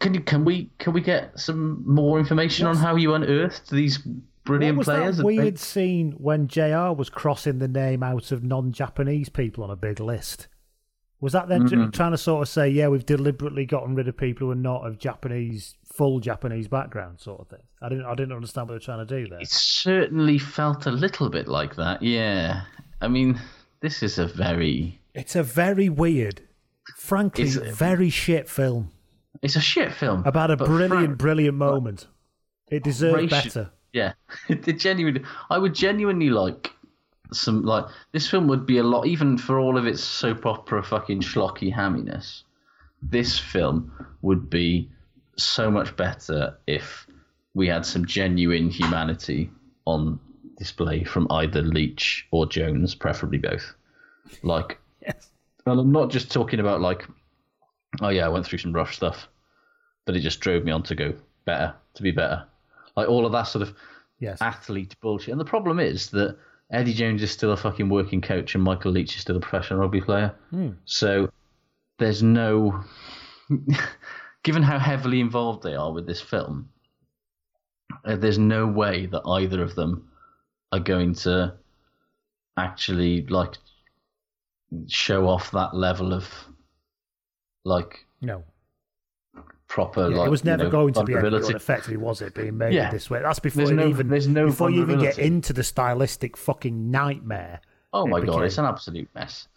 can you can we can we get some more information on how you unearthed these brilliant what was players? that weird scene when JR was crossing the name out of non-Japanese people on a big list? Was that then Mm-hmm. trying to sort of say, yeah, we've deliberately gotten rid of people who are not of Japanese, full Japanese background, sort of thing? I didn't, I didn't understand what they're trying to do there. It certainly felt a little bit like that. Yeah, I mean, this is a very It's a very weird, frankly, It's- very shit film it's a shit film about a brilliant, brilliant moment. It deserved racial- better. Yeah, [LAUGHS] it genuinely. I would genuinely like some like this film would be a lot even for all of its soap opera fucking schlocky hamminess. This film would be so much better if we had some genuine humanity on display from either Leitch or Jones, preferably both. Like, [LAUGHS] Yes. and I'm not just talking about like, oh yeah, I went through some rough stuff. But it just drove me on to go better, to be better. Like all of that sort of Yes. athlete bullshit. And the problem is that Eddie Jones is still a fucking working coach and Michael Leitch is still a professional rugby player. So there's no. [LAUGHS] Given how heavily involved they are with this film, uh, there's no way that either of them are going to actually like show off that level of like No. Proper. Yeah, like, it was you never know, going to be anything effectively, was it? Being made Yeah. this way. That's before you no- even there's no before you even get into the stylistic fucking nightmare. Oh it my god, became. it's an absolute mess.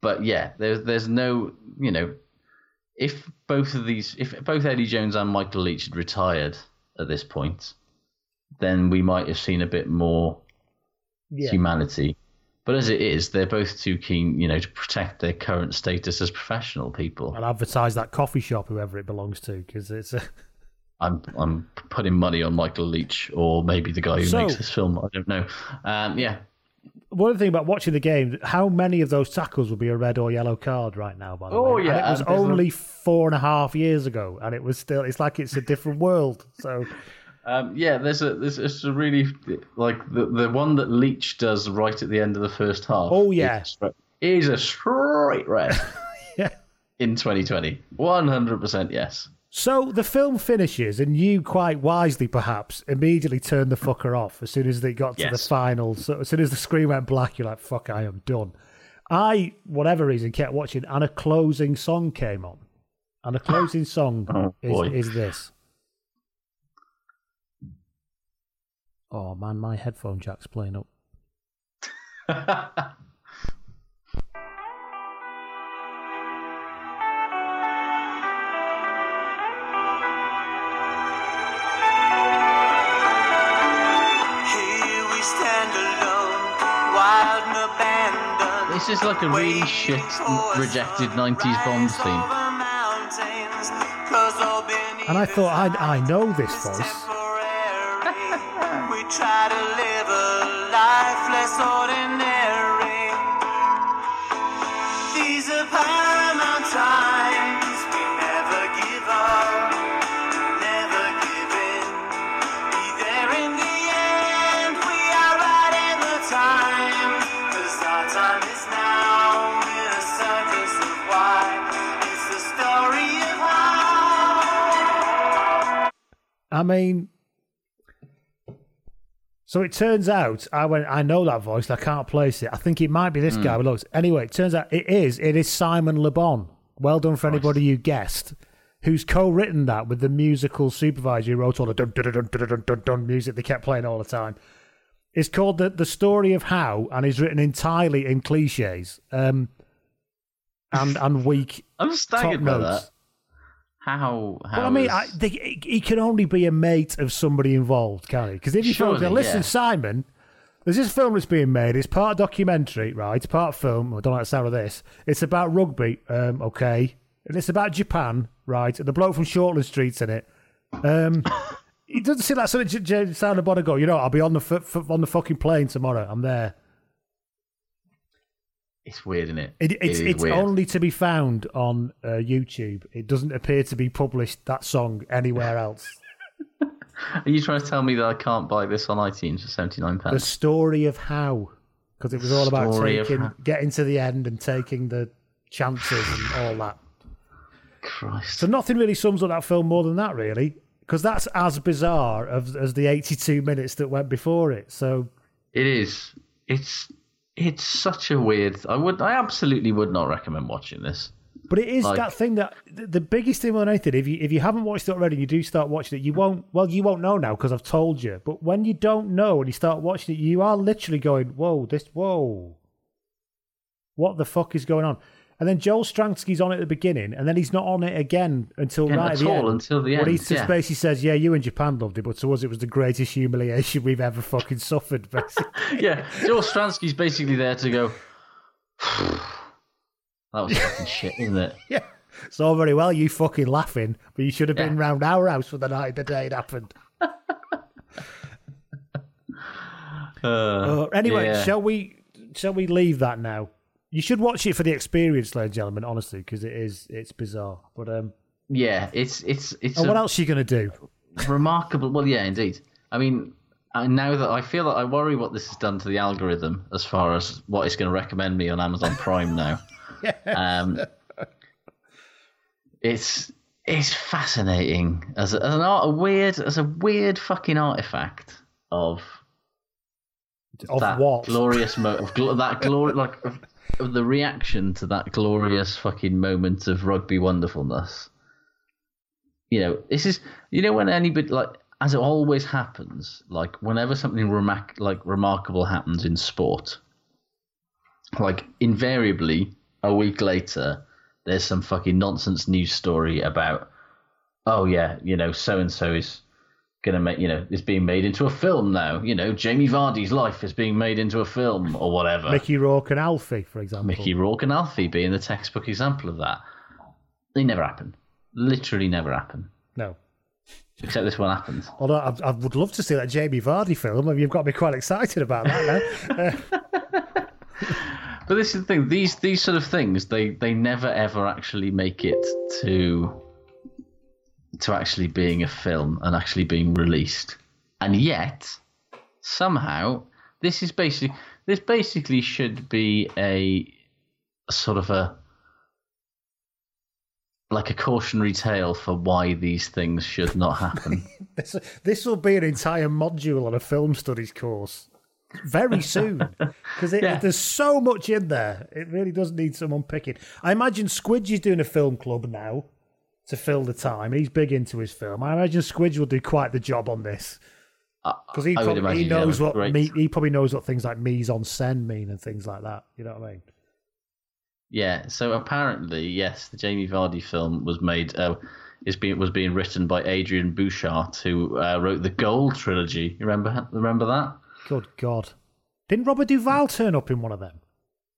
But yeah, there's there's no you know, if both of these, if both Eddie Jones and Michael Leitch had retired at this point, then we might have seen a bit more Yeah. humanity. But as it is, they're both too keen, you know, to protect their current status as professional people. And advertise that coffee shop, whoever it belongs to, because it's a. [LAUGHS] I'm I'm putting money on Michael Leitch or maybe the guy who So- makes this film. I don't know. Um, yeah, One thing about watching the game, how many of those tackles would be a red or yellow card right now? By the Oh, way, oh yeah, and it was only four and a half years ago, and it was still. It's like it's a different world. So [LAUGHS] Um, yeah, there's a there's it's a really like the the one that Leitch does right at the end of the first half. Oh, yeah. is, a straight red [LAUGHS] yeah. in 2020. 100 percent yes. So the film finishes, and you quite wisely, perhaps, immediately turned the fucker off as soon as they got to the final. So as soon as the screen went black, you're like, "Fuck, I am done." I, whatever reason, kept watching, and a closing song came on, and the closing song Oh, is, is this. Oh man, my headphone jack's playing up. [LAUGHS] Here we stand alone, wild and abandoned. This is like a really shit rejected 90s Bond theme. And I thought, I I know this voice. Try to live a life less ordinary. These are paramount times. We never give up, never give in. Be there in the end. We are right in the time. 'Cause our time is now. Circus of why. It's the story of how. I mean, so it turns out I went. I know that voice. I can't place it. I think it might be this guy. But looks anyway. It turns out it is. It is Simon Le Bon. Well done for anybody who guessed. Who's co-written that with the musical supervisor who wrote all the dun dun dun dun dun dun, dun music they kept playing all the time. It's called the the story of how, and is written entirely in cliches um, and and weak I'm staggered by notes. that. How? how Well, I mean, is- I, they, he- can only be a mate of somebody involved, can he? Because if you Surely, phone, listen, yeah. Simon, there's this film that's being made. It's part documentary, right? It's part film. I don't like the sound of this. It's about rugby, um, okay, and it's about Japan, right? And the bloke from Shortland Street's in it. Um, [LAUGHS] it doesn't seem like something J- J- Simon Bonner go. You know, I'll be on the f- f- on the fucking plane tomorrow. I'm there. It's weird, isn't it? It, it's is it's weird. only to be found on uh, YouTube. It doesn't appear to be published that song anywhere [LAUGHS] else. Are you trying to tell me that I can't buy this on iTunes for seventy nine pounds? the story of how because it was all about Story of taking how. getting to the end and taking the chances and all that Christ. so nothing really sums up that film more than that really because that's as bizarre as, as the 82 minutes that went before it so It is. It's it's such a weird. I would. I absolutely would not recommend watching this. but it is Like- that thing that the, biggest thing than anything if you if you haven't watched it already and you do start watching it you won't well you won't know now because i've told you but when you don't know and you start watching it you are literally going whoa this whoa what the fuck is going on and then Joel Stransky's on it at the beginning, and then he's not on it again until Again, right at the all, end. until the When he just yeah. basically says, "Yeah, you in Japan loved it, but to us it was the greatest humiliation we've ever fucking suffered." [LAUGHS] Basically. Yeah, Joel Stransky's basically there to go. [SIGHS] that was [LAUGHS] fucking shit, isn't it? yeah, it's all very well you fucking laughing, but you should have been Yeah. round our house for the night the day it happened. [LAUGHS] Uh, Uh, anyway, yeah. shall we? Shall we leave that now? You should watch it for the experience, ladies and gentlemen. Honestly, because it is it's bizarre. But um, yeah, it's it's it's And what else are you going to do? remarkable. Well, yeah, indeed. I mean, I, now that I feel that I worry what this has done to the algorithm as far as what it's going to recommend me on Amazon Prime now. [LAUGHS] um, it's it's fascinating as, a, as an art, a weird as a weird fucking artifact of Of that what? glorious mo- of gl- that glory like of the reaction to that glorious fucking moment of rugby wonderfulness. You know, this is you know when anybody like as it always happens, like whenever something remark- like remarkable happens in sport, like invariably a week later, there's some fucking nonsense news story about, oh yeah, you know, so and so is gonna make, you know, is being made into a film now. You know, Jamie Vardy's life is being made into a film or whatever. Mickey Rourke and Alfie, for example. Mickey Rourke and Alfie being the textbook example of that. They never happen. Literally never happen. No. Except this one happened. Although I, I would love to see that Jamie Vardy film. I mean, you've got me quite excited about that now. [LAUGHS] But this is the thing. These these sort of things they they never ever actually make it to to actually being a film and actually being released. And yet somehow this is basically this basically should be a sort of a like a cautionary tale for why these things should not happen. [LAUGHS] this this will be an entire module on a film studies course very soon because [LAUGHS] Yeah. there's so much in there. It really does need some unpicking. I imagine Squidge is doing a film club now to fill the time. He's big into his film. I imagine Squidge will do quite the job on this because he, probably, he knows what me, he probably knows what things like mise en scène mean and things like that. You know what I mean? Yeah, so apparently, yes, the Jamie Vardy film was made. Uh, is being was being written by Adrian Butchart, who uh, wrote the Goal trilogy. You remember remember that? Good God! Didn't Robert Duvall turn up in one of them?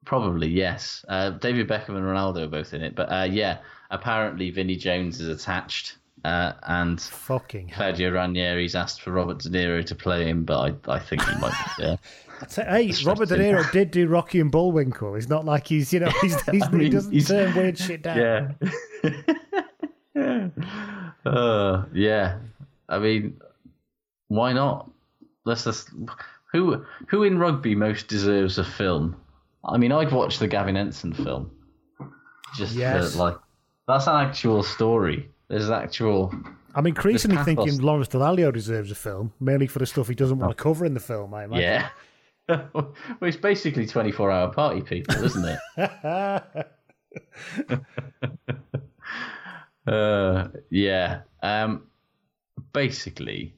Probably yes. Uh, David Beckham and Ronaldo are both in it, but uh, yeah, apparently Vinnie Jones is attached, uh, and Fucking hell. Claudio Ranieri's asked for Robert De Niro to play him, but I, I think he might. Yeah. [LAUGHS] I'd say, hey, Robert De. Niro did do Rocky and Bullwinkle. It's not like he's, you know, he's, [LAUGHS] he's, I he mean, doesn't he's- turn weird shit down. Yeah. [LAUGHS] uh, yeah. I mean, why not? Let's just who who in rugby most deserves a film. I mean, I'd watch the Gavin Henson film. Just Yes. like that's an actual story. There's actual. I'm increasingly thinking. Lawrence Dallaglio deserves a film, mainly for the stuff he doesn't want to cover in the film, I imagine. Yeah. [LAUGHS] well, it's basically 24 hour party people, isn't it? [LAUGHS] [LAUGHS] uh, yeah. Um, basically,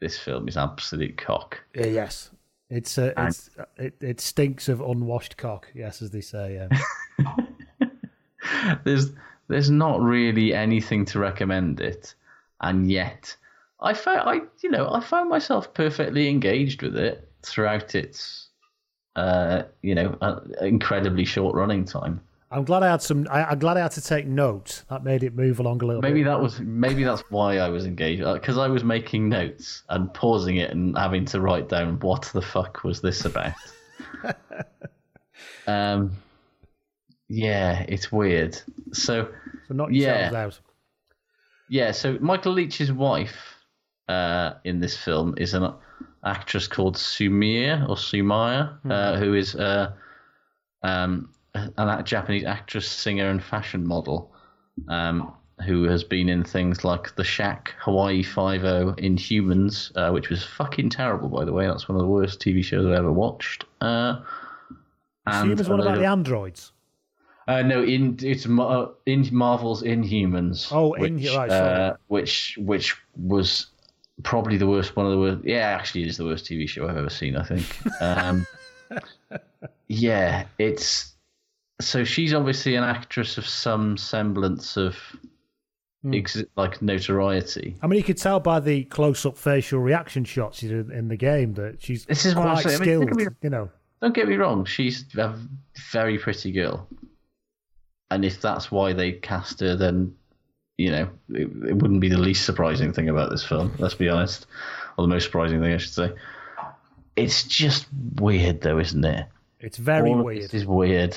this film is absolute cock. Uh, yes. It's, uh, And- it's it, it stinks of unwashed cock, yes, as they say. Yeah. [LAUGHS] There's there's not really anything to recommend it, and yet I found I you know I found myself perfectly engaged with it throughout its uh, you know uh, incredibly short running time. I'm glad I had some. I, I'm glad I had to take notes. That made it move along a little Maybe bit. that was maybe that's why I was engaged because I was making notes and pausing it and having to write down what the fuck was this about. [LAUGHS] um, yeah, it's weird. So So knock yeah. out. yeah, so Michael Leitch's wife uh, in this film is an actress called Sumire or Sumaya, uh, who is uh, um, an act- Japanese actress, singer, and fashion model, um, who has been in things like The Shack, Hawaii Five O, Inhumans, uh, which was fucking terrible, by the way. That's one of the worst TV shows I've ever watched. Uh, She was a one about the androids. uh, no, in it's Ma- in Marvel's Inhumans. Oh, which, Inhu- right, uh, which which was probably the worst, one of the worst. Yeah, actually, it is the worst TV show I've ever seen. I think. Um, [LAUGHS] yeah, it's so she's obviously an actress of some semblance of hmm. ex- like notoriety. I mean, you could tell by the close-up facial reaction shots she did in the game that she's This is what I'm quite saying. I mean, skilled. think of it- you know, Don't get me wrong, she's a very pretty girl. And if that's why they cast her, then, you know, it, it wouldn't be the least surprising thing about this film, let's be honest. Or the most surprising thing, I should say. It's just weird, though, isn't it? it's very All weird. This is weird.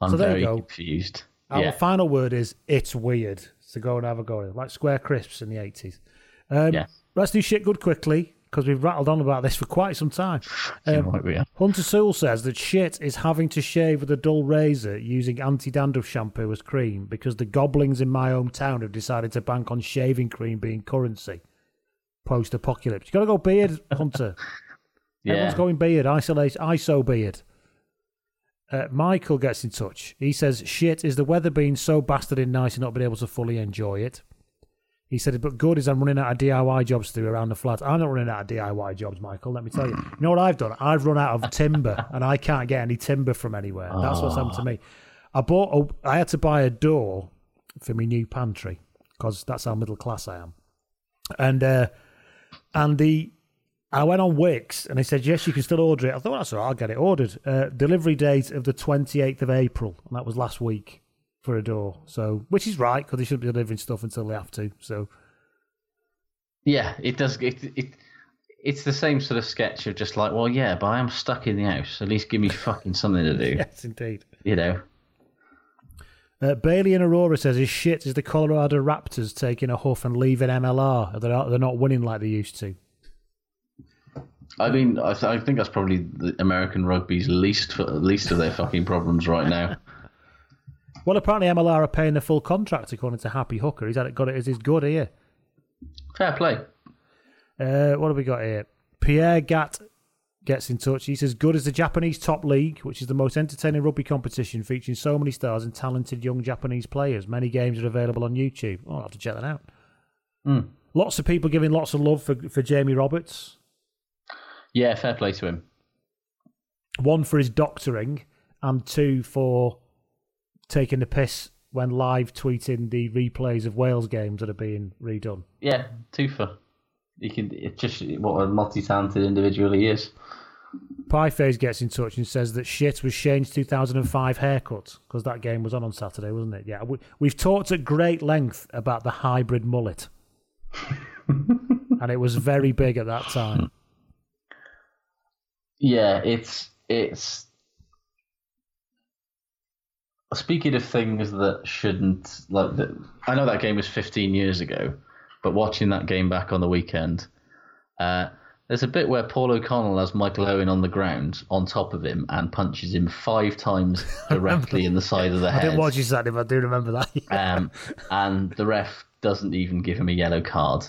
I'm So there you go. confused. Our yeah. final word is it's weird. So go and have a go. At it. Like Square Crisps in the 80s. Um, Yes. Let's do shit good quickly because we've rattled on about this for quite some time. [LAUGHS] Um. Hunter Sewell says that shit is having to shave with a dull razor using anti dandruff shampoo as cream because the goblins in my hometown have decided to bank on shaving cream being currency. Post apocalypse. You got to go beard, Hunter. [LAUGHS] yeah. Everyone's Yeah. going beard. Isolate, ISO beard. Uh, Michael gets in touch. He says, shit, is the weather being so bastard bastarding nice and not been able to fully enjoy it? He said, but good is I'm running out of DIY jobs to do around the flat. I'm not running out of DIY jobs, Michael, let me tell you. [SIGHS] You know what I've done? I've run out of timber and I can't get any timber from anywhere. That's what's happened to me. I bought, a, I had to buy a door for my new pantry because that's how middle class I am. And, uh, and the, I went on Wickes and they said, yes, you can still order it. I thought, that's all right, I'll get it ordered. Uh, delivery date of the 28th of April. And that was last week for a door. So, which is right because they shouldn't be delivering stuff until they have to. So, Yeah, it does. It, it it's the same sort of sketch of just like, well, yeah, but I am stuck in the house. At least give me fucking something to do. [LAUGHS] yes, indeed. You know. Uh, Bailey and Aurora says, "Is shit is the Colorado Raptors taking a huff and leaving MLR? They're not, they're not winning like they used to." I mean, I, th- I think that's probably the American rugby's least least of their fucking problems right now. [LAUGHS] Well, apparently MLR are paying the full contract according to Happy Hooker. He's had it, got it as his good here. Fair play. Uh, what have we got here? Pierre Gatt gets in touch. He says, "Good as the Japanese top league, which is the most entertaining rugby competition, featuring so many stars and talented young Japanese players. Many games are available on YouTube. Oh, I'll have to check that out." Hmm. Lots of people giving lots of love for for Jamie Roberts. Yeah, fair play to him. One for his doctoring, and two for taking the piss when live tweeting the replays of Wales games that are being redone. Yeah, two for. He can. It's just what a multi-talented individual he is. Pieface gets in touch and says that shit was Shane's 2005 haircut because that game was on on Saturday, wasn't it? Yeah, we, we've talked at great length about the hybrid mullet, [LAUGHS] and it was very big at that time. Yeah, it's it's. Speaking of things that shouldn't like, the, I know that game was 15 years ago, but watching that game back on the weekend, uh, there's a bit where Paul O'Connell has Michael Owen on the ground on top of him and punches him five times [LAUGHS] directly in the side of the head. I didn't watch you Saturday, but I do remember that. [LAUGHS] um, and the ref doesn't even give him a yellow card,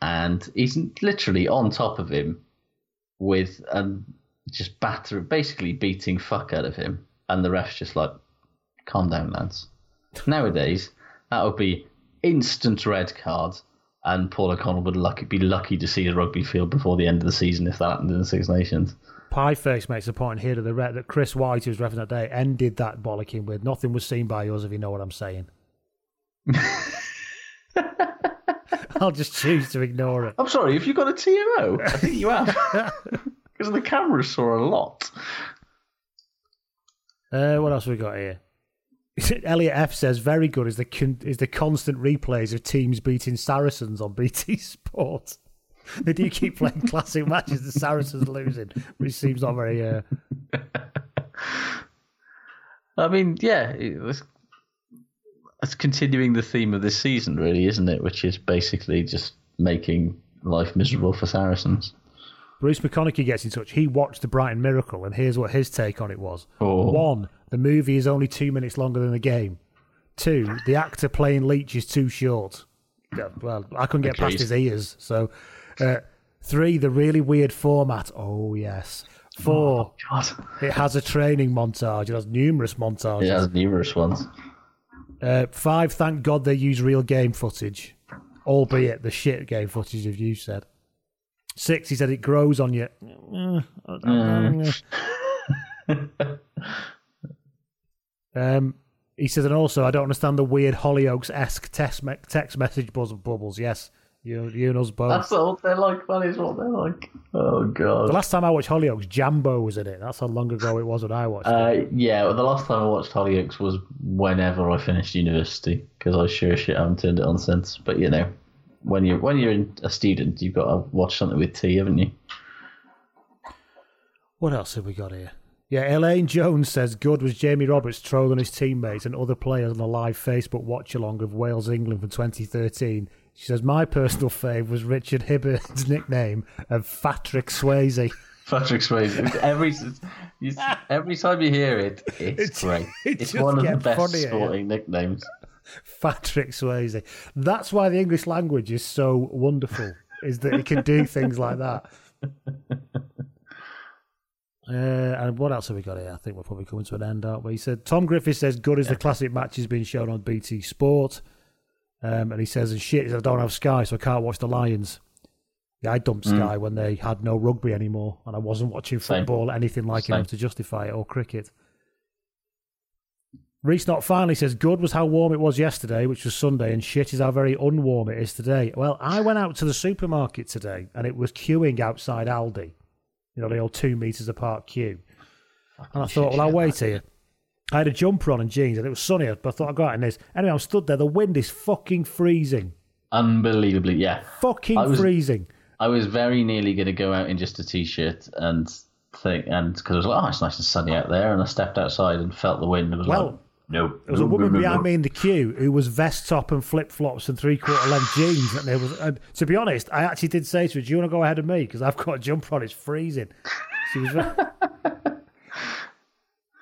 and he's literally on top of him with um, just batter, basically beating fuck out of him, and the ref's just like, "Calm down, lads." Nowadays, that would be instant red card, and Paul O'Connell would lucky, be lucky to see the rugby field before the end of the season if that happened in the Six Nations. Pieface makes a point here to the rep that Chris White, who was ref that day, ended that bollocking with nothing was seen by us, if you know what I'm saying. [LAUGHS] [LAUGHS] I'll just choose to ignore it. I'm sorry, have you got a TMO? I think you have. [LAUGHS] Because the cameras saw a lot. Uh, what else have we got here? [LAUGHS] Elliot F says very good is the con- is the constant replays of teams beating Saracens on BT Sport. they do keep playing classic matches. The Saracens losing, which seems not very. Uh... I mean, yeah, it was, it's continuing the theme of this season, really, isn't it? Which is basically just making life miserable for Saracens. Bruce McConaughey gets in touch. He watched the Brighton Miracle, and here's what his take on it was: Oh. one, the movie is only two minutes longer than the game. Two, the actor playing Leitch is too short. Well, I couldn't get past his ears. So, uh, three, the really weird format. Oh yes. Four, God. it has a training montage. It has numerous montages. It has numerous ones. Uh, five, thank God they use real game footage, albeit the shit game footage, of you said. Six, he said it grows on you. um, he says, and also, I don't understand the weird Hollyoaks esque text, me- text message buzz of bubbles. Yes, you, you and us both. That's what they're like. That is what they're like. Oh god. the last time I watched Hollyoaks, Jambo was in it. That's how long ago it was when I watched it. Uh, yeah, well, the last time I watched Hollyoaks was whenever I finished university because I sure as shit haven't turned it on since. But you know, when you're when you're a student, you've got to watch something with tea, haven't you? What else have we got here? Yeah, Elaine Jones says good was Jamie Roberts trolling his teammates and other players on a live Facebook watch along of Wales England from 2013. She says my personal fave was Richard Hibbard's [LAUGHS] nickname of Patrick Swayze. Patrick Swayze. [LAUGHS] Every every time you hear it, it's, It's- great. [LAUGHS] it it's one of the best funnier, sporting nicknames. Patrick Swayze. That's why the English language is so wonderful, is that it can do things like that. Uh, and what else have we got here? I think we're probably coming to an end, aren't we? He said Tom Griffith says good as the classic match has been shown on BT Sport. Um, and he says, and shit, I don't have Sky, so I can't watch the Lions. Yeah, I dumped Mm. Sky when they had no rugby anymore, and I wasn't watching Same. football anything like Same. enough to justify it or cricket. Reese Not finally says, Good was how warm it was yesterday, which was Sunday, and shit is how very unwarm it is today. Well, I went out to the supermarket today and it was queuing outside Aldi. You know, the old two metres apart queue. And I thought, well, I'll wait here. I had a jumper on and jeans and it was sunny, but I thought I'd go out in this. Anyway, I'm stood there. The wind is fucking freezing. Unbelievably, yeah. Fucking I was- freezing. I was very nearly going to go out in just a t-shirt and think, and because I was like, oh, it's nice and sunny out there, and I stepped outside and felt the wind and was Well, like, no. There was a woman no, no, behind me in the queue who was vest top and flip flops and three quarter length jeans. And there was, and to be honest, I actually did say to her, "Do you want to go ahead of me? Because I've got a jumper on. It's freezing." She was. Very... [LAUGHS]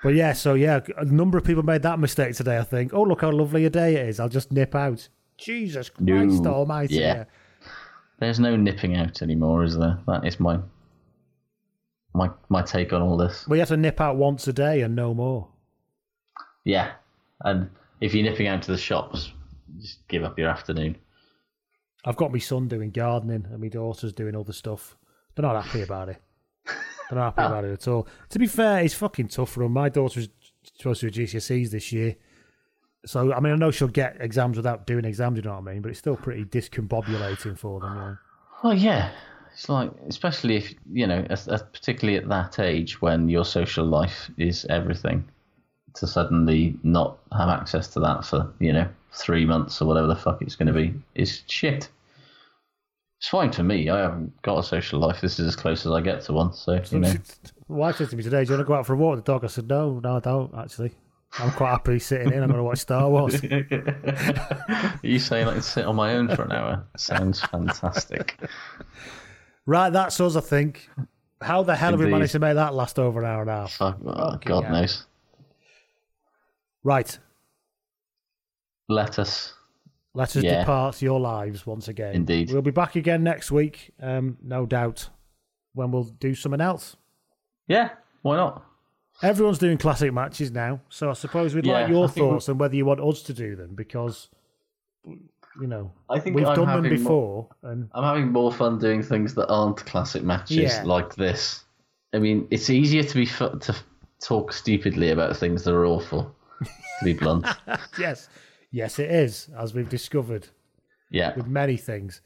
but yeah, so yeah, a number of people made that mistake today. I think. Oh, look how lovely a day it is. I'll just nip out. Jesus Christ No. Almighty! Yeah. There's no nipping out anymore, is there? That is my my my take on all this. We have to nip out once a day and no more. Yeah, and if you're nipping out to the shops, just give up your afternoon. I've got my son doing gardening and my daughter's doing other stuff. They're not happy about it. They're not happy about it at all. To be fair, it's fucking tough for them. My daughter's supposed to do GCSEs this year. So, I mean, I know she'll get exams without doing exams, you know what I mean? But it's still pretty discombobulating for them, you know. Well, yeah, it's like especially if you know, as, as particularly at that age when your social life is everything, to suddenly not have access to that for you know three months or whatever the fuck it's going to be is shit. It's fine for me. I haven't got a social life. This is as close as I get to one. So you know, My wife said to me today, Do you want to go out for a walk with the dog? I said, No, no, I don't, actually. I'm quite happy sitting in. I'm going to watch Star Wars. [LAUGHS] [LAUGHS] you saying I can sit on my own for an hour sounds fantastic. Right, that's us, I think. How the hell have we managed to make that last over an hour and a half? Oh, Fucking God hell. knows. Right, Let us. Let us Yeah. depart your lives once again. Indeed. We'll be back again next week, um, no doubt, when we'll do something else. Yeah, why not? Everyone's doing classic matches now, so I suppose we'd like your I thoughts on whether you want us to do them because, you know, I think we've I'm done them before. And I'm having more fun doing things that aren't classic matches Yeah. like this. I mean, it's easier to be fu- to talk stupidly about things that are awful. To be blunt, [LAUGHS] yes, yes, it is, as we've discovered yeah. with many things.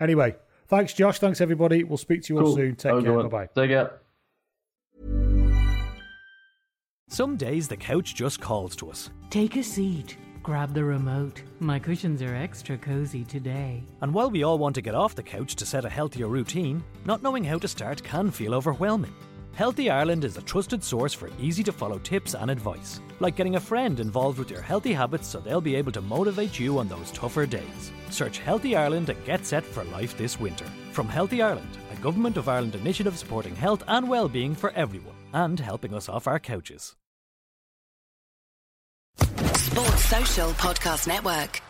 Anyway, thanks, Josh. Thanks, everybody. We'll speak to you all soon. Take care. Bye bye. Take care. Some days the couch just calls to us. Take a seat. Grab the remote. My cushions are extra cozy today. And while we all want to get off the couch to set a healthier routine, not knowing how to start can feel overwhelming. Healthy Ireland is a trusted source for easy to follow tips and advice, like getting a friend involved with your healthy habits so they'll be able to motivate you on those tougher days. Search Healthy Ireland and get set for life this winter. From Healthy Ireland, a Government of Ireland initiative supporting health and well-being for everyone and helping us off our couches. Sports Social Podcast Network.